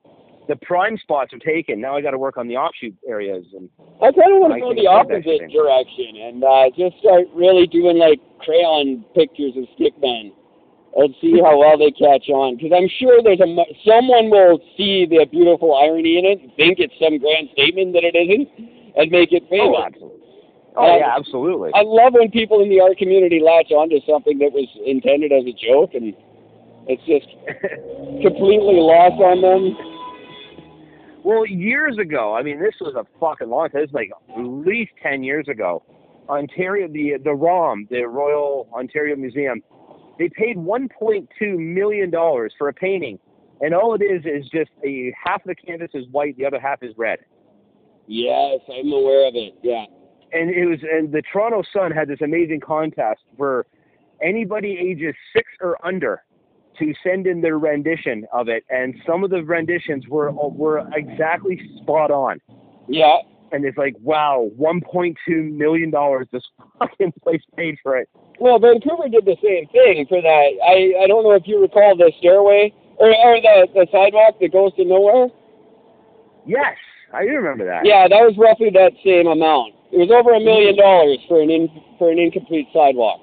the prime spots are taken. Now I got to work on the offshoot areas, and I kind of want to go the opposite direction and uh, just start really doing like crayon pictures of stickmen and see how well they catch on. Because I'm sure there's a someone will see the beautiful irony in it, think it's some grand statement that it isn't, and make it famous. oh, absolutely. Oh yeah, absolutely. I love when people in the art community latch onto something that was intended as a joke and it's just completely lost on them. Well, years ago, I mean, this was a fucking long time. This was like at least ten years ago. Ontario, the the ROM, the Royal Ontario Museum, they paid 1.2 million dollars for a painting, and all it is is just a half of the canvas is white, the other half is red. Yes, I'm aware of it. Yeah. And it was, and the Toronto Sun had this amazing contest for anybody ages six or under to send in their rendition of it, and some of the renditions were were exactly spot on. Yeah. and it's like, wow, 1.2 million dollars this fucking place paid for it. Well, Vancouver did the same thing for that. I I don't know if you recall the stairway or or the the sidewalk that goes to nowhere. Yes, I do remember that. Yeah, that was roughly that same amount. It was over a million dollars for an in for an incomplete sidewalk.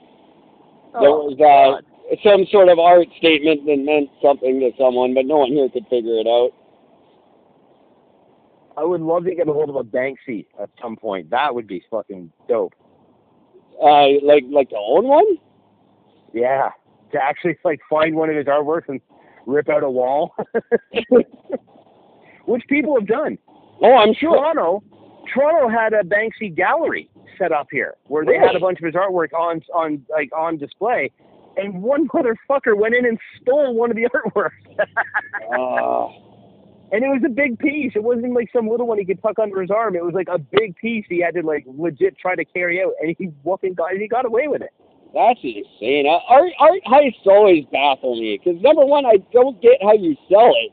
There Oh, was uh, some sort of art statement that meant something to someone, but no one here could figure it out. I would love to get a hold of a Banksy at some point. That would be fucking dope. Uh, like like to own one? Yeah, to actually like find one of his artworks and rip out a wall, which people have done. Oh, I'm sure. Toronto, Toronto had a Banksy gallery set up here where they had a bunch of his artwork on on like on display, and one motherfucker went in and stole one of the artworks. Uh, And it was a big piece. It wasn't like some little one he could tuck under his arm. It was like a big piece he had to like legit try to carry out, and he fucking got and he got away with it. that's insane. Uh, art art heists always baffle me because number one, I don't get how you sell it.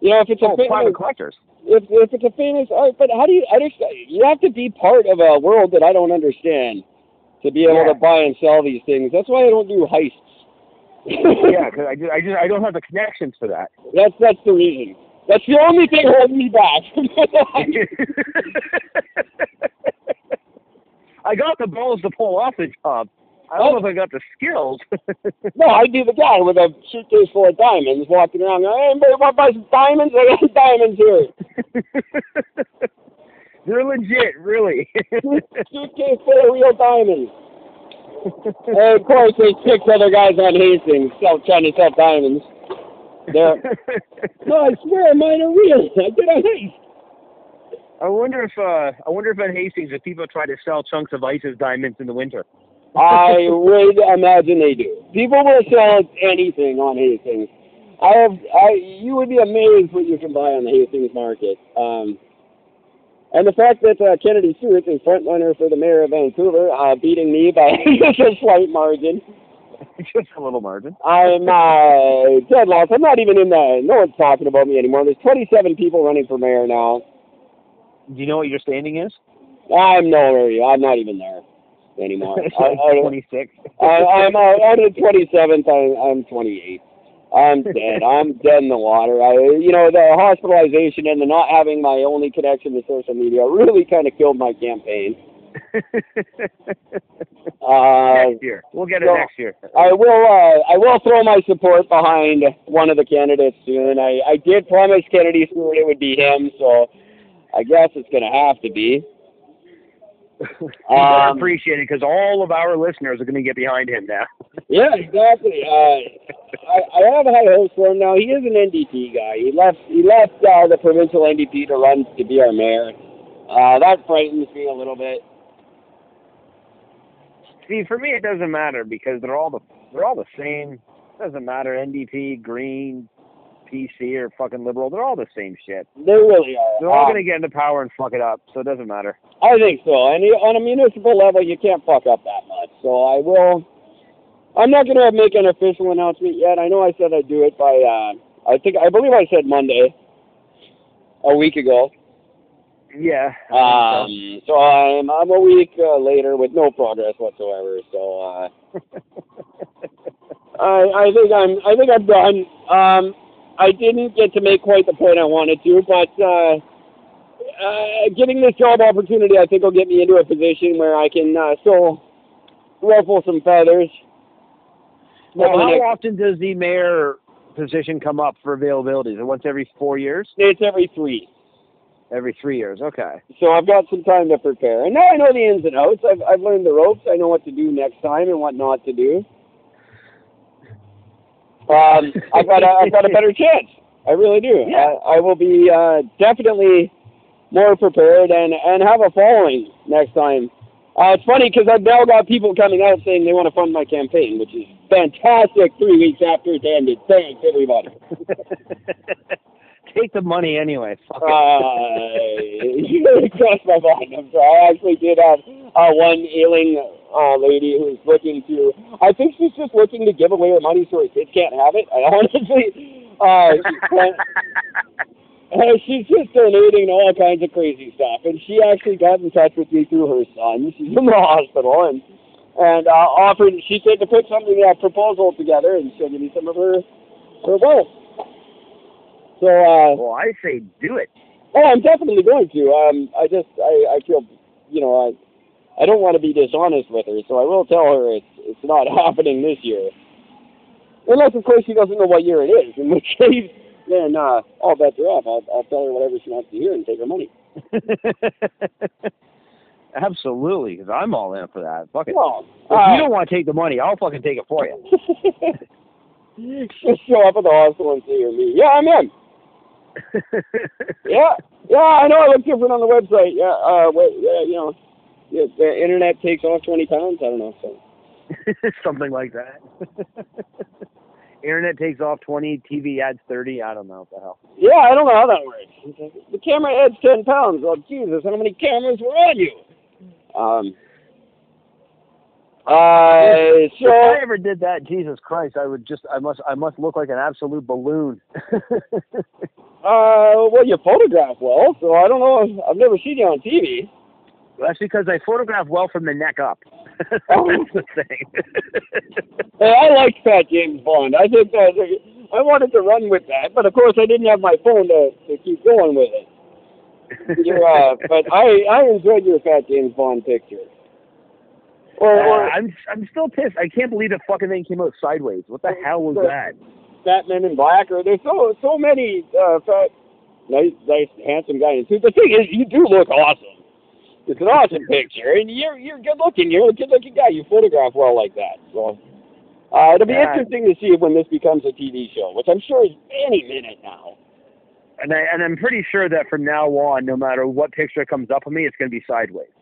You know, if it's a Oh, famous, private collectors. if if it's a famous art, but how do you understand? You have to be part of a world that I don't understand to be able Yeah. to buy and sell these things. That's why I don't do heists. yeah, because I just I just I don't have the connections for that. That's that's the reason. That's the only thing holding me back. I got the balls to pull off the job. I don't oh. know if I got the skills. no, I'd be the guy with a suitcase full of diamonds walking around. going, Hey, anybody want to buy some diamonds? I got diamonds here. They're legit, really. Suitcase full of real diamonds. and of course, there's six other guys on Hastings sell, trying to sell diamonds. They're, no, I swear mine are real. I did a heist. I wonder if uh I wonder if at Hastings if people try to sell chunks of ice as diamonds in the winter. I would imagine they do. People will sell anything on Hastings. I have, I, you would be amazed what you can buy on the Hastings market. Um, and the fact that uh, Kennedy Stewart is front runner for the mayor of Vancouver, uh, beating me by just a slight margin. Just a little margin. I'm uh, dead lost. I'm not even in the. No one's talking about me anymore. There's 27 people running for mayor now. Do you know what your standing is? I'm nowhere. I'm not even there anymore. I'm Twenty six. I, I'm I'm the 27th. I, I'm 28. I'm dead. I'm dead in the water. I, you know, the hospitalization and the not having my only connection to social media really kind of killed my campaign. Uh, next year. We'll get it so- next year. I will. Uh, I will throw my support behind one of the candidates soon. I, I did promise Kennedy Stewart it would be him, so I guess it's going to have to be. Better Um, appreciate it because all of our listeners are going to get behind him now. Yeah, exactly. Uh, I, I have high hopes for him now. He is an NDP guy. He left. He left uh, the provincial NDP to run to be our mayor. Uh, that frightens me a little bit. See, for me, it doesn't matter because they're all the they're all the same. It doesn't matter NDP, Green, PC, or fucking Liberal. They're all the same shit. They really are. They're all Um, going to get into power and fuck it up, so it doesn't matter. I think so. And on a municipal level, you can't fuck up that much. So I will. I'm not going to make an official announcement yet. I know I said I'd do it by. Uh, I think I believe I said Monday, a week ago. Yeah. Um, so I'm I'm a week uh, later with no progress whatsoever. So uh, I I think I'm I think I'm done. Um, I didn't get to make quite the point I wanted to, but uh, uh, getting this job opportunity I think will get me into a position where I can uh, still ruffle some feathers. Well, how next- often does the mayor position come up for availability? Is it once every four years? it's every three. Every three years. Okay. So I've got some time to prepare. And now I know the ins and outs. I've, I've learned the ropes. I know what to do next time and what not to do. Um, I've got a, I've got a better chance. I really do. Yeah. I, I will be uh, definitely more prepared and, and have a following next time. Uh, it's funny because I've now got people coming out saying they want to fund my campaign, which is fantastic three weeks after it ended. Thanks, everybody. Take the money anyway. Fuck it. Uh, you really crossed my mind. I'm sorry. I actually did have uh, one ailing uh, lady who's looking to. I think she's just looking to give away her money so her kids can't have it. I honestly, uh, she's, uh, she's just donating all kinds of crazy stuff, and she actually got in touch with me through her son. She's in the hospital, and and uh, offered. She said to put something a proposal together, and she'll give me some of her her wealth. So. Uh, well, I say do it. Oh, I'm definitely going to. Um, I just, I, I feel, you know, I, I don't want to be dishonest with her, so I will tell her it's, it's not happening this year. Unless, of course, she doesn't know what year it is, in which case, then uh, all bets are off. I'll, I'll tell her whatever she wants to hear and take her money. Absolutely, because I'm all in for that. Fuck it. Well, if uh, you don't want to take the money, I'll fucking take it for you. just show up at the hospital and see her me. Yeah, I'm in. Yeah, yeah, I know. It looks different on the website. Yeah, uh, wait, yeah, you know, yeah, the internet takes off 20 pounds. I don't know. So. Something like that. Internet takes off 20, TV adds 30. I don't know what the hell. Yeah, I don't know how that works. The camera adds ten pounds. Well, Jesus, how many cameras were on you? Um. Uh, so if I ever did that, Jesus Christ, I would just, I must, I must look like an absolute balloon. uh, well, you photograph well, so I don't know. I've never seen you on TV. That's because I photograph well from the neck up. That's the thing. Hey, I liked Fat James Bond. I think that I wanted to run with that, but of course I didn't have my phone to, to keep going with it. You're, uh, but I I enjoyed your Fat James Bond picture. Or, or Uh, I'm, I'm still pissed. I can't believe the fucking thing came out sideways. What the hell was that? Fat Men in Black, or there's so so many uh, fat, nice, nice, handsome guy in suit. The thing is, you do look awesome. It's an awesome picture, and you're you're good looking. You're a good looking guy. You photograph well like that. So uh, it'll be Yeah. interesting to see when this becomes a TV show, which I'm sure is any minute now. And I and I'm pretty sure that from now on, no matter what picture comes up of me, it's going to be sideways.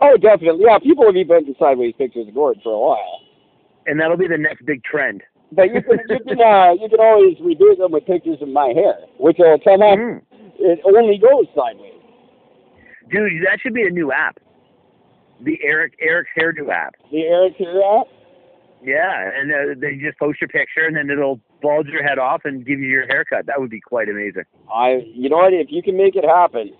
Oh, definitely. Yeah, people have been putting sideways pictures of Gord for a while. And that'll be the next big trend. But you can you can uh, you can always redo them with pictures of my hair, which will come up. Mm. It only goes sideways. Dude, that should be a new app. The Eric Eric's hairdo app. The Eric hairdo app. Yeah, and uh, they just post your picture, and then it'll bulge your head off and give you your haircut. That would be quite amazing. I, you know what? If you can make it happen,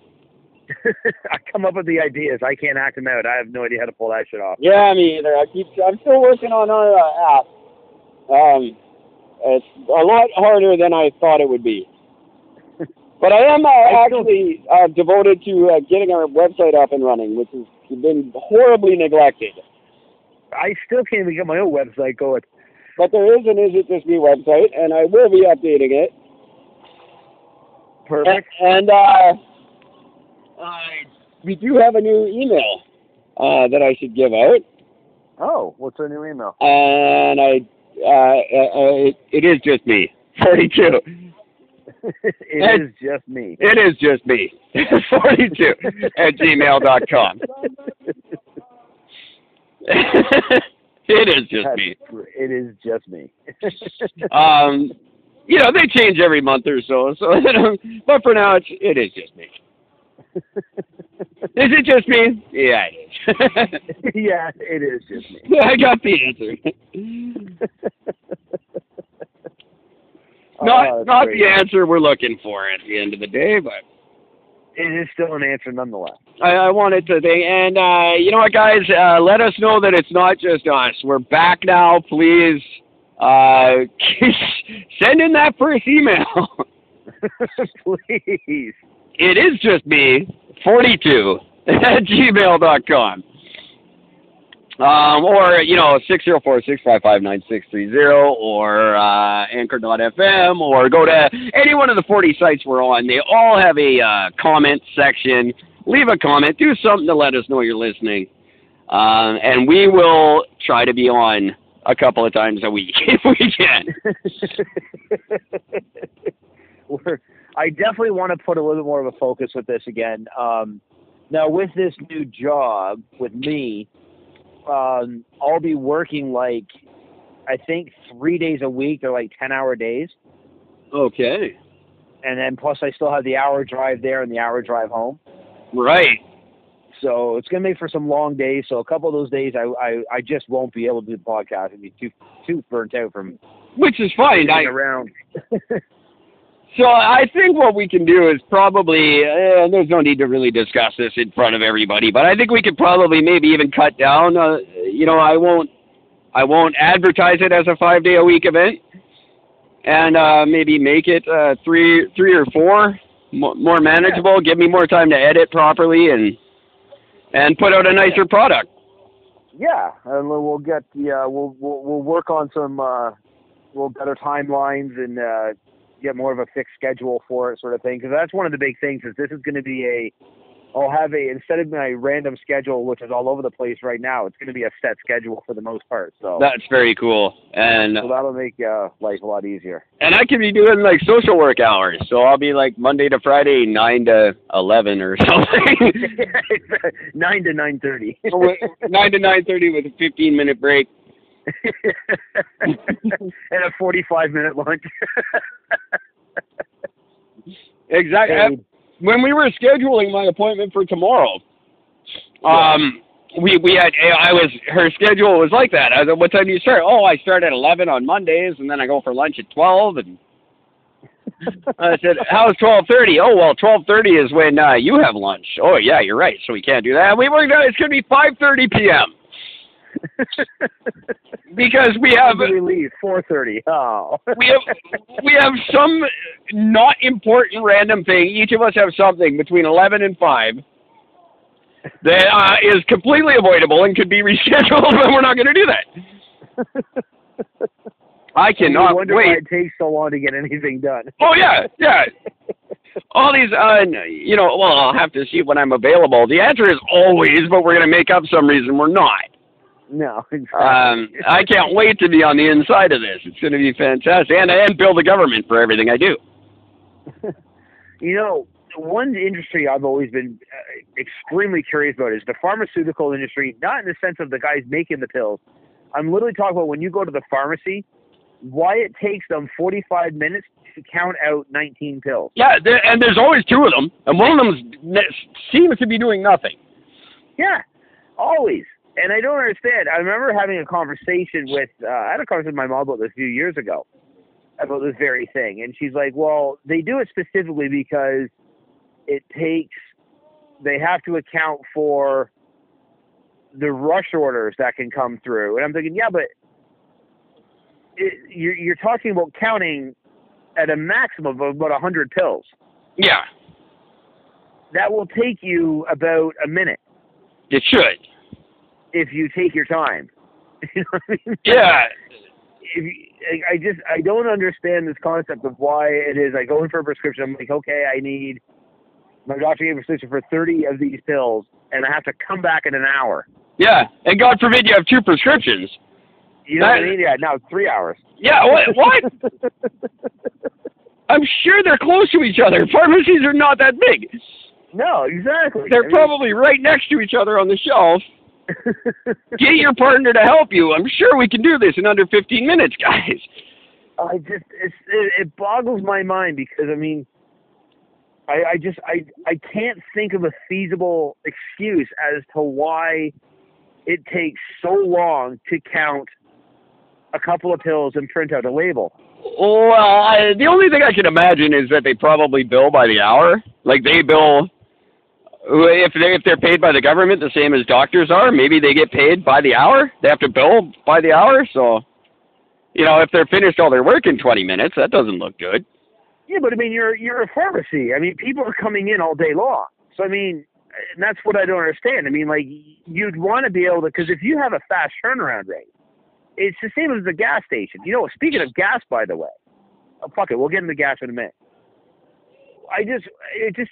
I come up with the ideas. I can't act them out. I have no idea how to pull that shit off. Yeah, me either. I keep. I'm still working on our uh, app. Um, it's a lot harder than I thought it would be. But I am uh, I actually uh, devoted to uh, getting our website up and running, which has been horribly neglected. I still can't even get my own website going. But there is an Is It Just Me website, and I will be updating it. Perfect. And, and uh, uh, we do have a new email uh, that I should give out, Oh, what's our new email? and I uh, uh, it, it is just me, forty-two. it is just me. It is just me, forty-two at gmail dot com. it is just That's me. It is just me. Um, you know they change every month or so, so but for now it's it is just me. Is it just me? Yeah, it is. yeah, it is just me. I got the answer. not that's not the answer we're looking for at the end of the day, but It is still an answer nonetheless. I, I wanted to think. And uh, you know what, guys? Uh, let us know that it's not just us. We're back now. Please uh, send in that first email. Please. It is just me, 42 at gmail.com. Um, or, you know, 604-655-9630 or uh, anchor.fm or go to any one of the 40 sites we're on. They all have a uh, comment section. Leave a comment. Do something to let us know you're listening. Um, and we will try to be on a couple of times a week if we can. We're, I definitely want to put a little bit more of a focus with this again. Um, now, with this new job with me, um, I'll be working like I think three days a week. They're like ten hour days, Okay. and then plus I still have the hour drive there and the hour drive home. Right. So it's gonna make for some long days. So a couple of those days, I I, I just won't be able to do the podcast. I'd be too too burnt out from Which is fine. I, around. So I think what we can do is probably, uh, there's no need to really discuss this in front of everybody, but I think we could probably maybe even cut down. Uh, you know, I won't, I won't advertise it as a five day a week event, and uh, maybe make it uh, three, three or four, mo- more manageable. Give me more time to edit properly and and put out a nicer product. Yeah, and we'll we'll get the uh, we'll, we'll we'll work on some uh, well better timelines and uh, get more of a fixed schedule for it, sort of thing. Because that's one of the big things is this is going to be a I'll have a instead of my random schedule, which is all over the place right now. It's going to be a set schedule for the most part. So That's very cool, and so that'll make uh, life a lot easier. and I can be doing like social work hours, so I'll be like Monday to Friday, nine to eleven or something. nine to nine thirty. nine to nine thirty with a fifteen minute break. and a forty-five minute lunch. Exactly. Paid. When we were scheduling my appointment for tomorrow, um, we we had I was her schedule was like that. I said, "What time do you start?" Oh, I start at eleven on Mondays, and then I go for lunch at twelve. And I said, "How's twelve thirty? Oh, well, twelve thirty is when uh, you have lunch. Oh, yeah, you're right. So we can't do that. We worked out it's going to be five thirty p.m. because we have we leave four thirty. Oh. we have we have some not important random thing. Each of us have something between eleven and five that uh, is completely avoidable and could be rescheduled, but we're not going to do that. I I cannot wonder why wait. it takes so long to get anything done. Oh yeah, yeah. All these, uh, you know. Well, I'll have to see when I'm available. The answer is always, but we're going to make up some reason we're not. No. Exactly. Um, I can't wait to be on the inside of this. It's going to be fantastic, and and build the government for everything I do. you know, one industry I've always been uh, extremely curious about is the pharmaceutical industry. Not in the sense of the guys making the pills. I'm literally talking about when you go to the pharmacy, why it takes them 45 minutes to count out 19 pills. Yeah, there, and there's always two of them, and one of them seems to be doing nothing. Yeah, always. And I don't understand. I remember having a conversation with, uh, I had a conversation with my mom about this a few years ago about this very thing. And she's like, well, they do it specifically because it takes they have to account for the rush orders that can come through. And I'm thinking, yeah, but it, you're, you're talking about counting at a maximum of about a 100 pills. Yeah, That will take you about a minute it should. If you take your time. you know what I mean? Yeah, If you, I just I don't understand this concept of why it is. I go in for a prescription. I'm like, okay, I need. My doctor gave a prescription for 30 of these pills, and I have to come back in an hour. yeah, and God forbid you have two prescriptions. You know what I mean? Yeah. Now three hours. Yeah, what? What? I'm sure they're close to each other. Pharmacies are not that big. no, exactly. They're I mean- probably right next to each other on the shelf. Get your partner to help you. I'm sure we can do this in under 15 minutes, guys. I just it's it, it boggles my mind because I mean I I just I I can't think of a feasible excuse as to why it takes so long to count a couple of pills and print out a label. Well, I, the only thing I can imagine is that they probably bill by the hour. Like they bill if they if they're paid by the government the same as doctors are, maybe they get paid by the hour. They have to bill by the hour, so you know, if they're finished all their work in 20 minutes, that doesn't look good. Yeah, but I mean you're you're a pharmacy. I mean people are coming in all day long. So I mean and that's what I don't understand. I mean like you'd want to be able to because if you have a fast turnaround rate, it's the same as the gas station. You know, speaking of gas, by the way, oh, fuck it, we'll get into gas in a minute. I just, it just,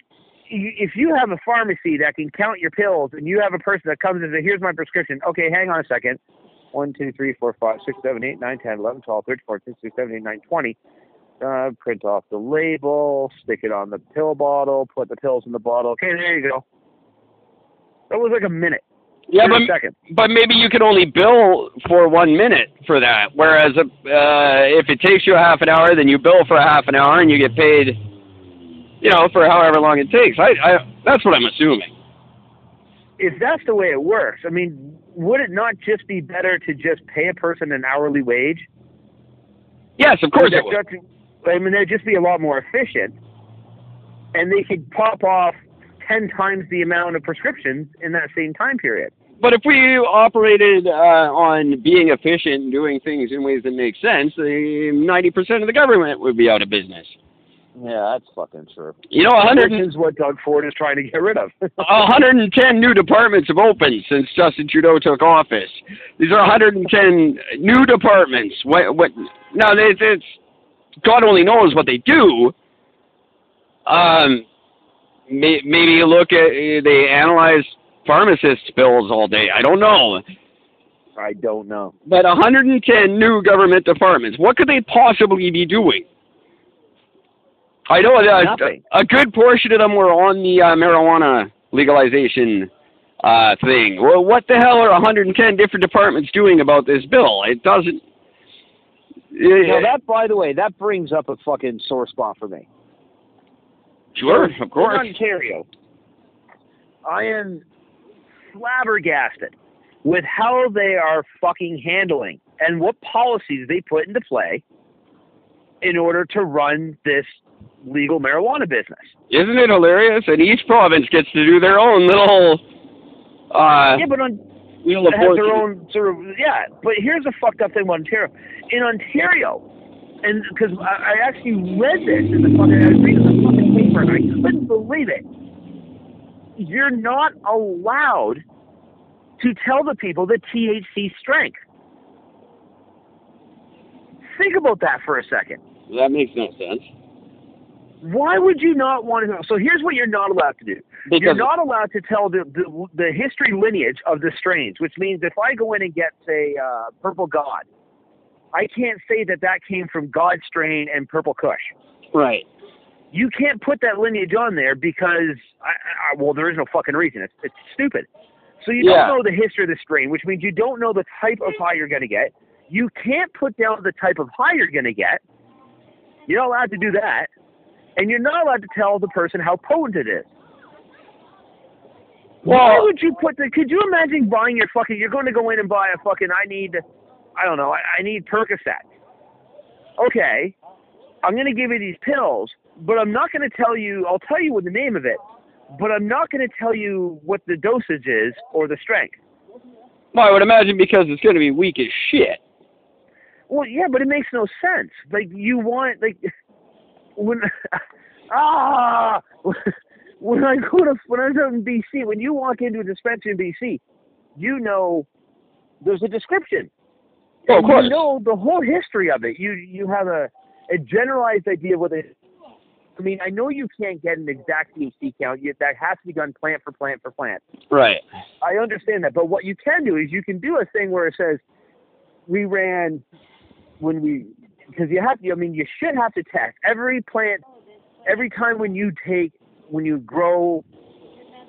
if you have a pharmacy that can count your pills, and you have a person that comes and says, "Here's my prescription." Okay, hang on a second. One, two, three, four, five, six, seven, eight, nine, ten, eleven, twelve, thirteen, fourteen, fifteen, sixteen, seventeen, eighteen, nineteen, twenty. Uh, print off the label, stick it on the pill bottle, put the pills in the bottle. Okay, there you go. That was like a minute. Yeah, but but maybe you can only bill for one minute for that. Whereas uh, if it takes you a half an hour, then you bill for a half an hour and you get paid, you know, for however long it takes. I, I that's what I'm assuming. if that's the way it works, I mean, would it not just be better to just pay a person an hourly wage? Yes, of course it Would just- I mean, they'd just be a lot more efficient, and they could pop off ten times the amount of prescriptions in that same time period. But if we operated uh, on being efficient and doing things in ways that make sense, ninety percent of the government would be out of business. Yeah, that's fucking true. You know, hundred Which is what Doug Ford is trying to get rid of. 110 new departments have opened since Justin Trudeau took office. These are 110 new departments. What? What? Now, it's, it's God only knows what they do. Um, may, maybe you look at they analyze pharmacists' bills all day. I don't know. I don't know. But 110 new government departments. What could they possibly be doing? I know that a, a good portion of them were on the uh, marijuana legalization uh, thing. Well, what the hell are 110 different departments doing about this bill? It doesn't. Now that, by the way, that brings up a fucking sore spot for me. sure, of In course. Ontario, I am flabbergasted with how they are fucking handling and what policies they put into play in order to run this legal marijuana business. Isn't it hilarious? And each province gets to do their own little. Uh, Yeah, but on wheel of has their own sort of yeah. But here's the fucked up thing about Ontario. In Ontario, and because I, I actually read this in the fucking I was reading the fucking paper and I couldn't believe it. You're not allowed to tell the people the THC strength. Think about that for a second. That makes no sense. Why would you not want to know? So here's what you're not allowed to do. You're not allowed to tell the, the the history lineage of the strains, which means if I go in and get say uh, Purple God, I can't say that that came from God strain and Purple Kush. right. You can't put that lineage on there because I, I, well, there is no fucking reason. It's it's stupid. So you Yeah. don't know the history of the strain, which means you don't know the type of high you're going to get. You can't put down the type of high you're going to get. You're not allowed to do that, and you're not allowed to tell the person how potent it is. Why would you put the? Could you imagine buying your fucking? You're going to go in and buy a fucking. I need, I don't know. I, I need Percocet. Okay, I'm going to give you these pills, but I'm not going to tell you. I'll tell you what the name of it, but I'm not going to tell you what the dosage is or the strength. Well, I would imagine because it's going to be weak as shit. Well, yeah, but it makes no sense. Like you want like when ah when I go to when I was out in BC, when you walk into a dispensary in BC, you know there's a description. Oh, of course. You know the whole history of it. You you have a a generalized idea of what it. I mean, I know you can't get an exact THC count. You, that has to be done plant for plant for plant. Right. I understand that, but what you can do is you can do a thing where it says we ran when we because you have to. I mean, you should have to test every plant every time when you take when you grow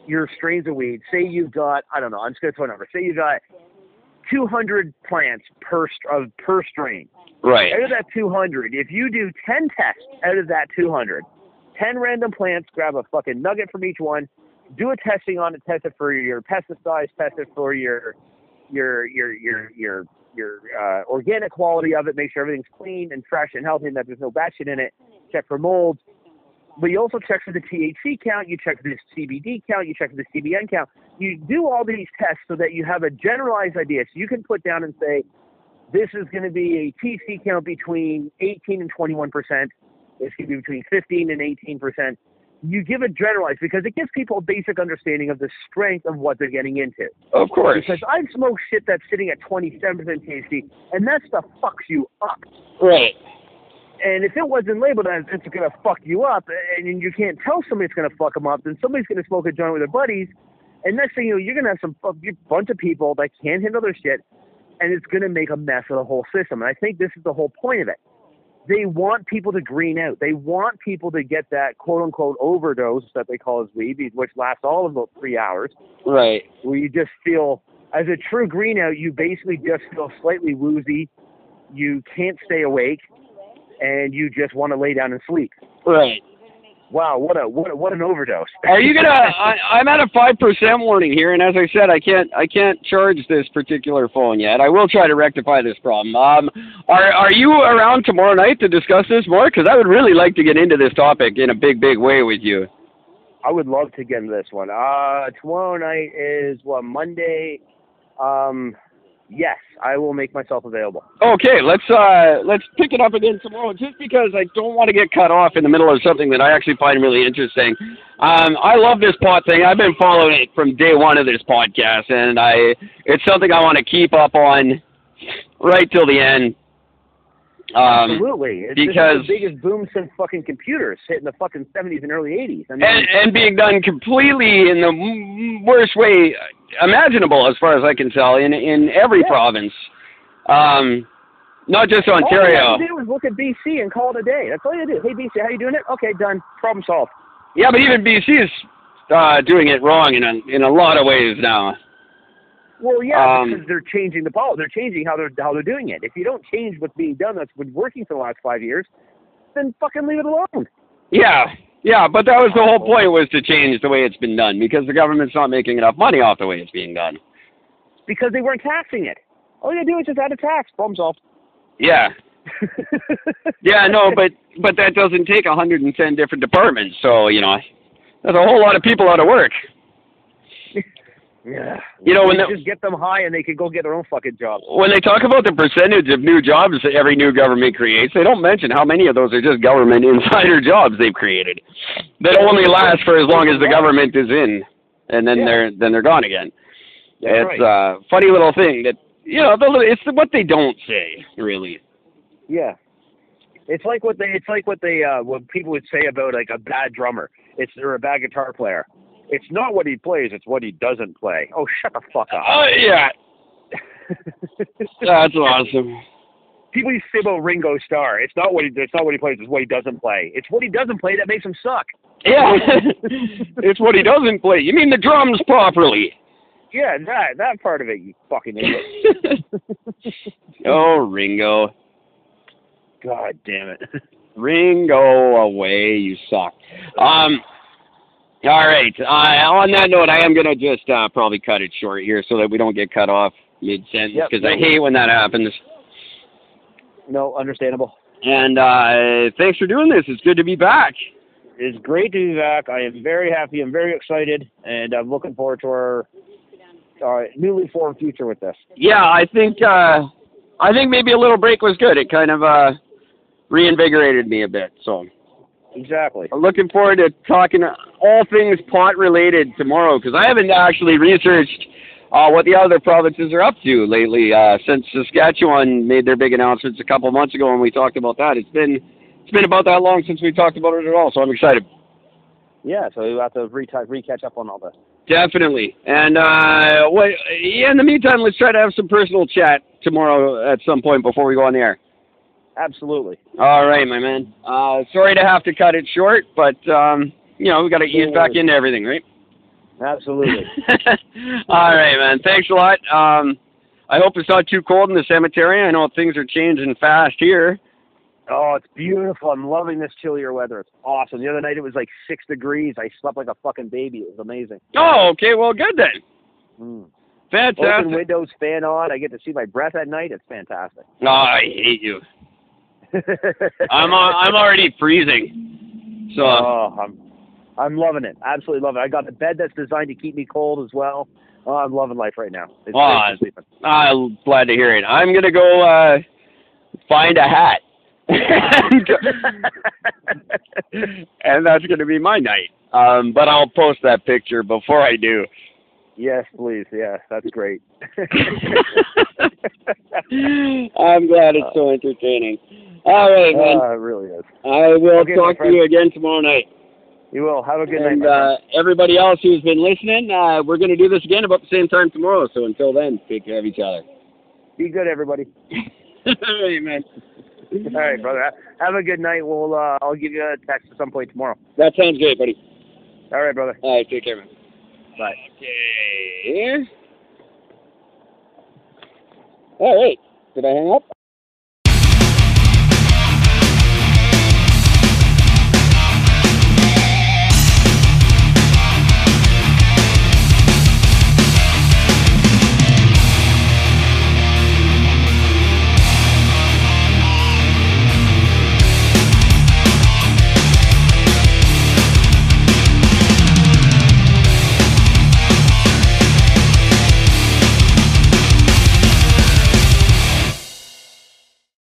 your strains of weed. Say you've got I don't know. I'm just gonna throw a number. Say you got 200 plants per str- of per strain. Right. Out of that 200, if you do 10 tests out of that 200, 10 random plants, grab a fucking nugget from each one, do a testing on it, test it for your pesticides, test it for your your your your your your uh, organic quality of it, make sure everything's clean and fresh and healthy and that there's no bad shit in it. Check for mold. But you also check for the THC count, you check for the CBD count, you check for the CBN count. You do all these tests so that you have a generalized idea. So you can put down and say, this is going to be a THC count between 18 and 21 percent. Going to be between 15 and 18 percent. You give it generalized because it gives people a basic understanding of the strength of what they're getting into. Of course. Because I've smoked shit that's sitting at 27 percent THC, and that stuff fucks you up. Right. And if it wasn't labeled as it's going to fuck you up, and you can't tell somebody it's going to fuck them up, then somebody's going to smoke a joint with their buddies, and next thing you know, you're going to have some bunch of people that can't handle their shit, and it's going to make a mess of the whole system. And I think this is the whole point of it. They want people to green out. They want people to get that quote unquote overdose that they call as weed, which lasts all of about three hours, Right. where you just feel, as a true green out, you basically just feel slightly woozy. You can't stay awake, and you just want to lay down and sleep. Right. Wow, what a what a, what an overdose! Are you gonna? I, I'm at a five percent warning here, and as I said, I can't I can't charge this particular phone yet. I will try to rectify this problem. Um, are are you around tomorrow night to discuss this more? Because I would really like to get into this topic in a big big way with you. I would love to get into this one. Uh, tomorrow night is what Monday. Um, yes, I will make myself available. Okay, let's uh let's pick it up again tomorrow. Just because I don't want to get cut off in the middle of something that I actually find really interesting. Um, I love this pot thing. I've been following it from day one of this podcast, and I it's something I want to keep up on right till the end. Um, Absolutely, it's, because- the biggest boom since fucking computers hit in the fucking seventies and early eighties. I mean, and and being done completely in the worst way imaginable, as far as I can tell, in in every Yeah. province. Um, not just Ontario. all you have to do is look at BC and call it a day. That's all you do. Hey BC, how you doing it? Okay, done. Problem solved. Yeah, but even BC is uh, doing it wrong in a in a lot of ways now. Well, yeah, Um, because they're changing the policy. They're changing how they're how they're doing it. If you don't change what's being done, that's been working for the last five years, then fucking leave it alone. Yeah, yeah, but that was the whole point was to change the way it's been done because the government's not making enough money off the way it's being done. Because they weren't taxing it. All you do is just add a tax. Problem solved. Yeah, yeah, no, but but that doesn't take 110 different departments, so you know, there's a whole lot of people out of work. Yeah. You know, when they the- just get them high and they can go get their own fucking jobs. When they talk about the percentage of new jobs that every new government creates, they don't mention how many of those are just government insider jobs they've created that only last for as long as the government is in, and then Yeah. they're then they're gone again. That's it's right. a funny little thing that you know. The, it's what they don't say, really. Yeah. It's like what they it's like what they uh what people would say about like a bad drummer. It's or a bad guitar player. It's not what he plays, it's what he doesn't play. Oh shut the fuck up. Oh yeah, that's awesome. people used to say about Ringo Starr. It's not what he it's not what he plays, it's what he doesn't play. It's what he doesn't play that makes him suck. Yeah, it's what he doesn't play. You mean the drums properly? Yeah, that that part of it, you fucking idiot. oh, Ringo. God damn it. Ringo away, you suck. Um, all right. Uh, on that note, I am gonna just uh, probably cut it short here so that we don't get cut off mid sentence Yep, because no I hate when that happens. No, understandable. And uh, thanks for doing this. It's good to be back. It's great to be back. I am very happy. I'm very excited, and I'm looking forward to our, our newly formed future with this. Yeah, I think uh, I think maybe a little break was good. It kind of uh, reinvigorated me a bit. So Exactly. I'm looking forward to talking all things pot related tomorrow because I haven't actually researched uh, what the other provinces are up to lately uh, since Saskatchewan made their big announcements a couple months ago and we talked about that. It's been it's been about that long since we talked about it at all, so I'm excited. Yeah, so we have to re catch up on all that. Definitely. And uh, what, in the meantime, let's try to have some personal chat tomorrow at some point before we go on the air. Absolutely. All right, my man. Uh, sorry to have to cut it short, but um, you know we got to ease back into everything, right? Absolutely. All right, man. Thanks a lot. Um, I hope it's not too cold in the cemetery. I know things are changing fast here. Oh, it's beautiful. I'm loving this chillier weather. It's awesome. The other night it was like six degrees. I slept like a fucking baby. It was amazing. Oh, okay. Well, good then. Mm. Fantastic. Open windows, fan on. I get to see my breath at night. It's fantastic. Oh, I hate you. I'm uh, I'm already freezing. So oh, I'm I'm loving it. Absolutely loving it. I got a bed that's designed to keep me cold as well. Oh, I'm loving life right now. It's oh. I'm glad to hear it. I'm gonna go uh, find a hat. and that's going to be my night. Um, but I'll post that picture before I do. Yes, please. Yeah, that's great. I'm glad it's so entertaining. All right, man. Uh, it really is. I will Okay, talk to you again tomorrow night. You will. Have a good and night. my uh, everybody else who's been listening, uh, we're going to do this again about the same time tomorrow. So until then, take care of each other. Be good, everybody. All right, man. All right, brother. Have a good night. We'll. Uh, I'll give you a text at some point tomorrow. That sounds great, buddy. All right, brother. All right, take care, man. Bye. Okay. All right. Did I hang up?